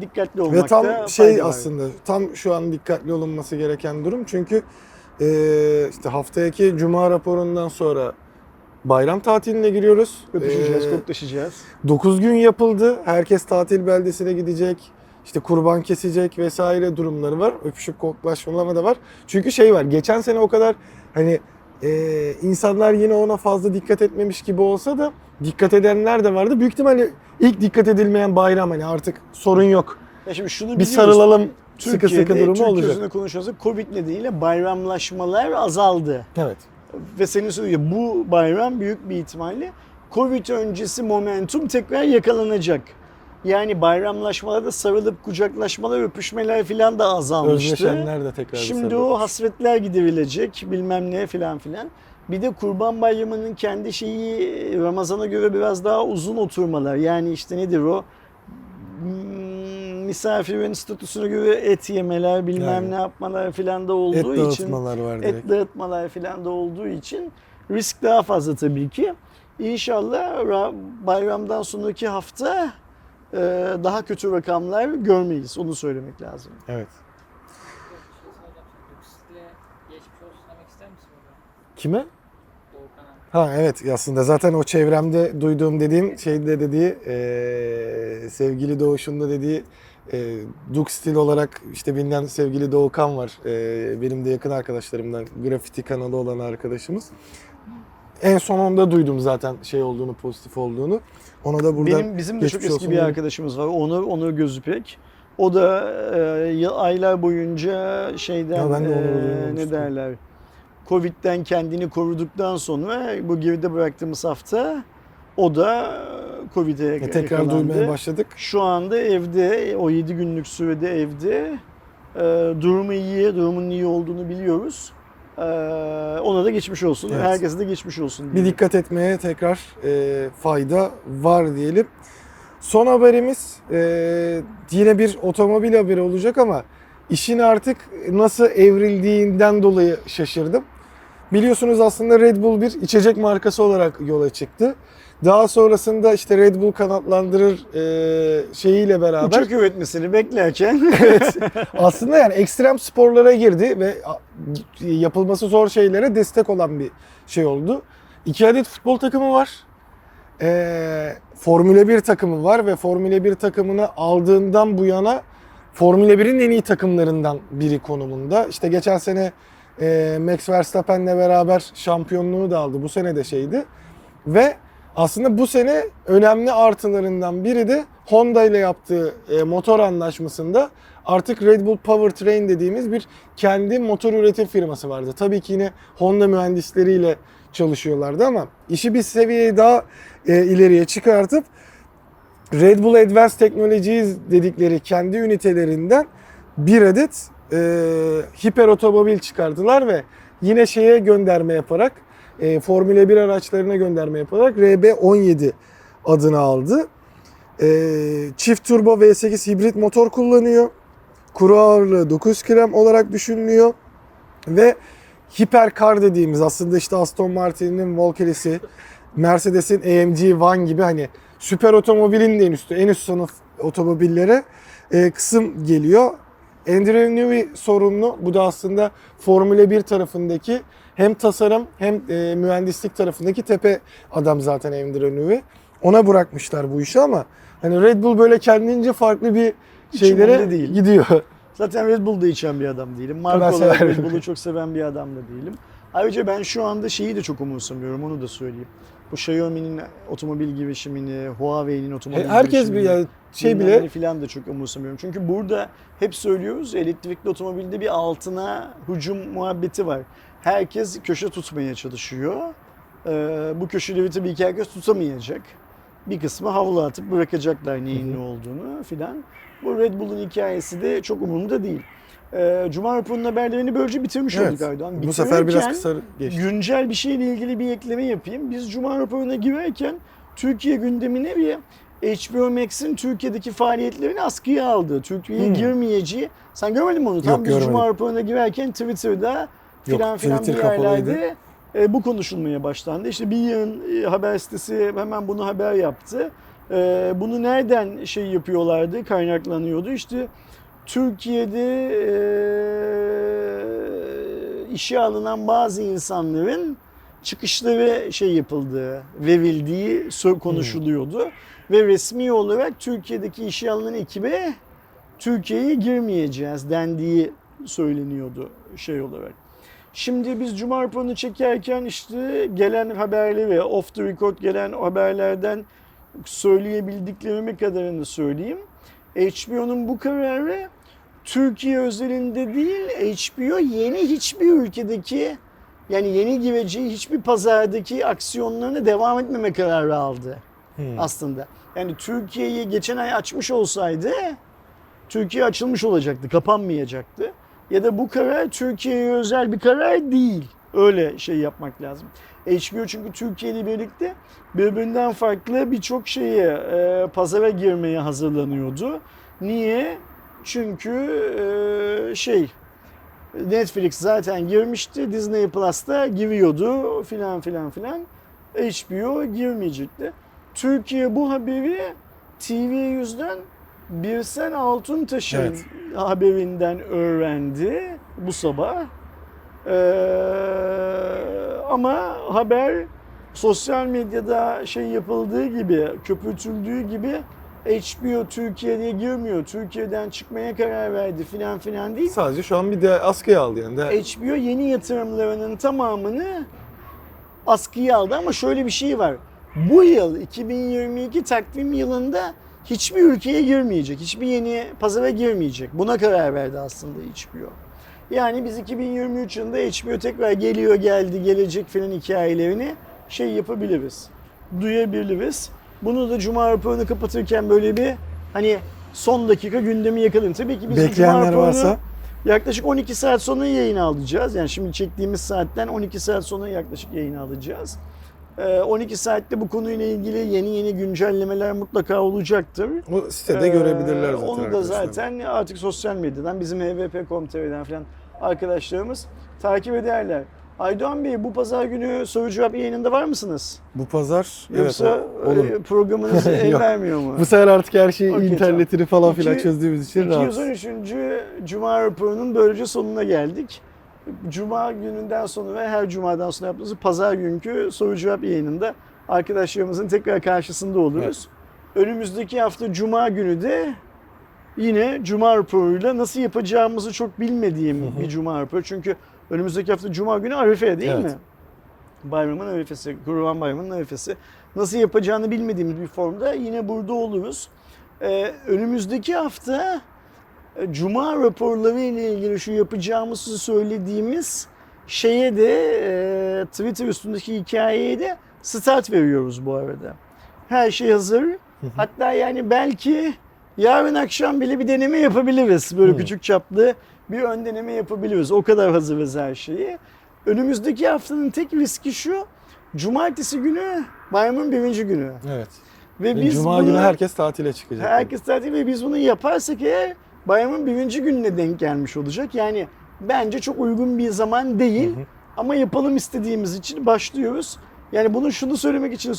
Dikkatli olmakta Ve tam şey fayda var. aslında tam şu an dikkatli olunması gereken durum çünkü e, işte haftaki cuma raporundan sonra bayram tatiline giriyoruz. Öpüşeceğiz, E, koklaşacağız. 9 gün yapıldı. Herkes tatil beldesine gidecek. İşte kurban kesecek vesaire durumları var. Öpüşüp koklaşmalar da var. Çünkü şey var. Geçen sene o kadar hani e, insanlar yine ona fazla dikkat etmemiş gibi olsa da dikkat edenler de vardı. Büyük ihtimalle ilk dikkat edilmeyen bayram hani artık sorun yok. Ya şimdi şunu Bir sarılalım sıkı Türkiye'de, sıkı durumu Türkiye olacak. konuşuyorsak Covid nedeniyle bayramlaşmalar azaldı. Evet. Ve senin söylediğin bu bayram büyük bir ihtimalle Covid öncesi momentum tekrar yakalanacak. Yani bayramlaşmalarda sarılıp kucaklaşmalar, öpüşmeler filan da azalmıştı. Özleşenler de tekrar Şimdi sarılır. o hasretler giderilecek bilmem ne filan filan. Bir de Kurban Bayramı'nın kendi şeyi Ramazan'a göre biraz daha uzun oturmalar. Yani işte nedir o? Hmm, Misafirin statüsüne göre et yemeler bilmem Yani. ne yapmalar filan da Et olduğu için dağıtmalar var direkt. et dağıtmalar filan da olduğu için risk daha fazla tabii ki. İnşallah ra- bayramdan sonraki hafta daha kötü rakamlar görmeyiz. Onu söylemek lazım. Evet. Kime? Ha evet aslında zaten o çevremde duyduğum dediğim şeyde dediği eee, sevgili Doğuş'un da dediği eee Duk stil olarak işte bilinen sevgili Doğukan var. Eee, benim de yakın arkadaşlarımdan grafiti kanalı olan arkadaşımız. En son onda duydum zaten şey olduğunu pozitif olduğunu. Ona da buradan Benim bizim de çok eski bir arkadaşımız var. Onur Onur Gözüpek. O da e, aylar boyunca şeyden Ya ben de e, ne derler? Covid'den kendini koruduktan sonra bu geride bıraktığımız hafta o da Covid'e E, tekrar yakalandı. duymaya başladık. Şu anda evde, o 7 günlük sürede evde. E, durumu iyi, durumun iyi olduğunu biliyoruz. E, ona da geçmiş olsun. Evet. Herkese de geçmiş olsun. Bir diyelim. dikkat etmeye tekrar e, fayda var diyelim. Son haberimiz e, yine bir otomobil haberi olacak ama işin artık nasıl evrildiğinden dolayı şaşırdım. Biliyorsunuz aslında Red Bull bir içecek markası olarak yola çıktı. Daha sonrasında işte Red Bull kanatlandırır e, şeyiyle beraber Uçak üretmesini beklerken aslında yani ekstrem sporlara girdi ve yapılması zor şeylere destek olan bir şey oldu. İki adet futbol takımı var. Ee, Formula 1 takımı var ve Formula 1 takımını aldığından bu yana Formula 1'in en iyi takımlarından biri konumunda. İşte geçen sene e, Max Verstappen'le beraber şampiyonluğu da aldı. Bu sene de şeydi. Ve aslında bu sene önemli artılarından biri de Honda ile yaptığı e, motor anlaşmasında artık Red Bull Powertrain dediğimiz bir kendi motor üretim firması vardı. Tabii ki yine Honda mühendisleriyle çalışıyorlardı ama işi bir seviyeye daha e, ileriye çıkartıp Red Bull Advanced Technologies dedikleri kendi ünitelerinden bir adet e, hiper otomobil çıkardılar ve yine şeye gönderme yaparak e, Formula 1 araçlarına gönderme yaparak RB17 adını aldı. E, çift turbo V8 hibrit motor kullanıyor. Kuru ağırlığı 9 gram olarak düşünülüyor. Ve hiperkar dediğimiz aslında işte Aston Martin'in Valkyrie'si, Mercedes'in AMG One gibi hani süper otomobilin de en üstü, en üst sınıf otomobillere e, kısım geliyor. Andrew Newey sorumlu. Bu da aslında Formula 1 tarafındaki hem tasarım hem e, mühendislik tarafındaki tepe adam zaten Andrew Newey. Ona bırakmışlar bu işi ama hani Red Bull böyle kendince farklı bir şeylere değil. gidiyor. Zaten Red Bull'da içen bir adam değilim. Marka olarak. Red Bull'u çok seven bir adam da değilim. Ayrıca ben şu anda şeyi de çok umursamıyorum onu da söyleyeyim. bu Xiaomi'nin otomobil girişimini, Huawei'nin otomobil He- Herkes bir girişimini, yani şey bile filan da çok umursamıyorum. Çünkü burada hep söylüyoruz elektrikli otomobilde bir altına hücum muhabbeti var. Herkes köşe tutmaya çalışıyor. Ee, bu köşeleri tabii ki herkes tutamayacak. Bir kısmı havlu atıp bırakacaklar neyin ne olduğunu filan. Bu Red Bull'un hikayesi de çok umurumda değil. Ee, Cuma raporunun haberlerini böylece bitirmiş olduk evet, Aydoğan. bu sefer biraz kısa geçti. güncel bir şeyle ilgili bir ekleme yapayım. Biz Cuma raporuna girerken Türkiye gündemine bir HBO Max'in Türkiye'deki faaliyetlerini askıya aldı. Türkiye'ye Hmm. girmeyeceği. Sen görmedin mi onu? Tam Yok, biz görmedim. Cuma raporuna girerken Twitter'da filan filan bir kapalıydı. yerlerde e, bu konuşulmaya başlandı. İşte bir yığın e, haber sitesi hemen bunu haber yaptı. E, bunu nereden şey yapıyorlardı, kaynaklanıyordu? İşte Türkiye'de e, işe alınan bazı insanların çıkışları şey yapıldığı, verildiği sö- konuşuluyordu. Ve resmi olarak Türkiye'deki işe alınan ekibe Türkiye'ye girmeyeceğiz dendiği söyleniyordu şey olarak. Şimdi biz Cuma raporunu çekerken işte gelen haberleri, off the record gelen haberlerden söyleyebildiklerimi kadarını söyleyeyim. HBO'nun bu kararı Türkiye özelinde değil, HBO yeni hiçbir ülkedeki yani yeni gireceği hiçbir pazardaki aksiyonlarına devam etmeme kararı aldı Hmm. aslında. Yani Türkiye'yi geçen ay açmış olsaydı Türkiye açılmış olacaktı, kapanmayacaktı. Ya da bu karar Türkiye'ye özel bir karar değil. Öyle şey yapmak lazım. HBO çünkü Türkiye ile birlikte birbirinden farklı birçok şeye e, pazara girmeye hazırlanıyordu. Niye? Çünkü e, şey Netflix zaten girmişti. Disney Plus'ta giriyordu filan filan filan. HBO girmeyecekti. Türkiye bu haberi TV yüzden Birsen Altuntaş'ın Evet. haberinden öğrendi bu sabah. Ee, ama haber sosyal medyada şey yapıldığı gibi, köpürtüldüğü gibi HBO Türkiye'ye girmiyor. Türkiye'den çıkmaya karar verdi filan filan değil. Sadece şu an bir de askıya aldı yani. De, HBO yeni yatırımlarının tamamını askıya aldı ama şöyle bir şey var. Bu yıl 2022 takvim yılında hiçbir ülkeye girmeyecek. Hiçbir yeni pazara girmeyecek. Buna karar verdi aslında HBO. Yani biz 2023 yılında HBO tekrar geliyor geldi gelecek filan hikayelerini şey yapabiliriz. Duyabiliriz. Bunu da Cuma raporunu kapatırken böyle bir hani son dakika gündemi yakalayın. Tabii ki biz bu Cuma raporunu varsa Yaklaşık 12 saat sonra yayına alacağız. Yani şimdi çektiğimiz saatten 12 saat sonra yaklaşık yayına alacağız. Ee, 12 saatte bu konuyla ilgili yeni yeni güncellemeler mutlaka olacaktır. o sitede Ee, görebilirler zaten. Onu da zaten artık sosyal medyadan bizim hvp.com.tr'den falan arkadaşlarımız takip ederler. Aydoğan Bey bu pazar günü soru cevap yayınında var mısınız? Bu pazar Yoksa evet olur. programınız el vermiyor mu? Bu sefer artık her şeyi Okey, internetini falan filan çözdüğümüz için rahat. 213. Cuma raporunun böylece sonuna geldik. Cuma gününden sonra ve her cumadan sonra yaptığımız pazar günkü soru cevap yayınında arkadaşlarımızın tekrar karşısında oluruz. Önümüzdeki hafta cuma günü de yine cuma raporuyla nasıl yapacağımızı çok bilmediğim Hı hı. bir cuma raporu. Çünkü önümüzdeki hafta cuma günü Arife değil Evet. mi? Bayramın arifesi, Kurban Bayramı'nın arifesi. Nasıl yapacağını bilmediğimiz bir formda yine burada oluruz. Ee, önümüzdeki hafta Cuma raporları ile ilgili şu yapacağımızı söylediğimiz şeye de e, Twitter üstündeki hikayeye de start veriyoruz bu arada. Her şey hazır. Hatta yani belki yarın akşam bile bir deneme yapabiliriz. Böyle küçük çaplı bir ön deneme yapabiliriz. O kadar hazırız her şeyi. Önümüzdeki haftanın tek riski şu. Cumartesi günü bayramın birinci günü. Evet. Ve biz Cuma bunu- günü herkes tatile çıkacak. Herkes tatil ve biz bunu yaparsak eğer bayramın birinci gününe denk gelmiş olacak. Yani bence çok uygun bir zaman değil Hı hı. ama yapalım istediğimiz için başlıyoruz. Yani bunu şunu söylemek için,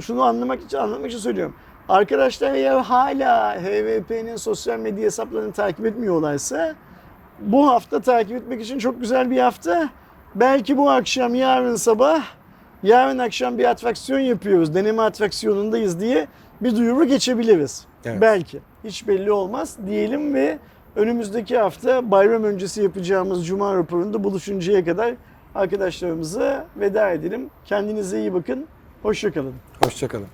şunu anlamak için, anlatmak için söylüyorum. Arkadaşlar eğer hala HVP'nin sosyal medya hesaplarını takip etmiyorlarsa bu hafta takip etmek için çok güzel bir hafta. Belki bu akşam, yarın sabah, yarın akşam bir atraksiyon yapıyoruz. Deneme atraksiyonundayız diye bir duyuru geçebiliriz. Evet. Belki. Hiç belli olmaz diyelim ve önümüzdeki hafta bayram öncesi yapacağımız Cuma raporunda buluşuncaya kadar arkadaşlarımıza veda edelim. Kendinize iyi bakın. Hoşçakalın. Hoşçakalın.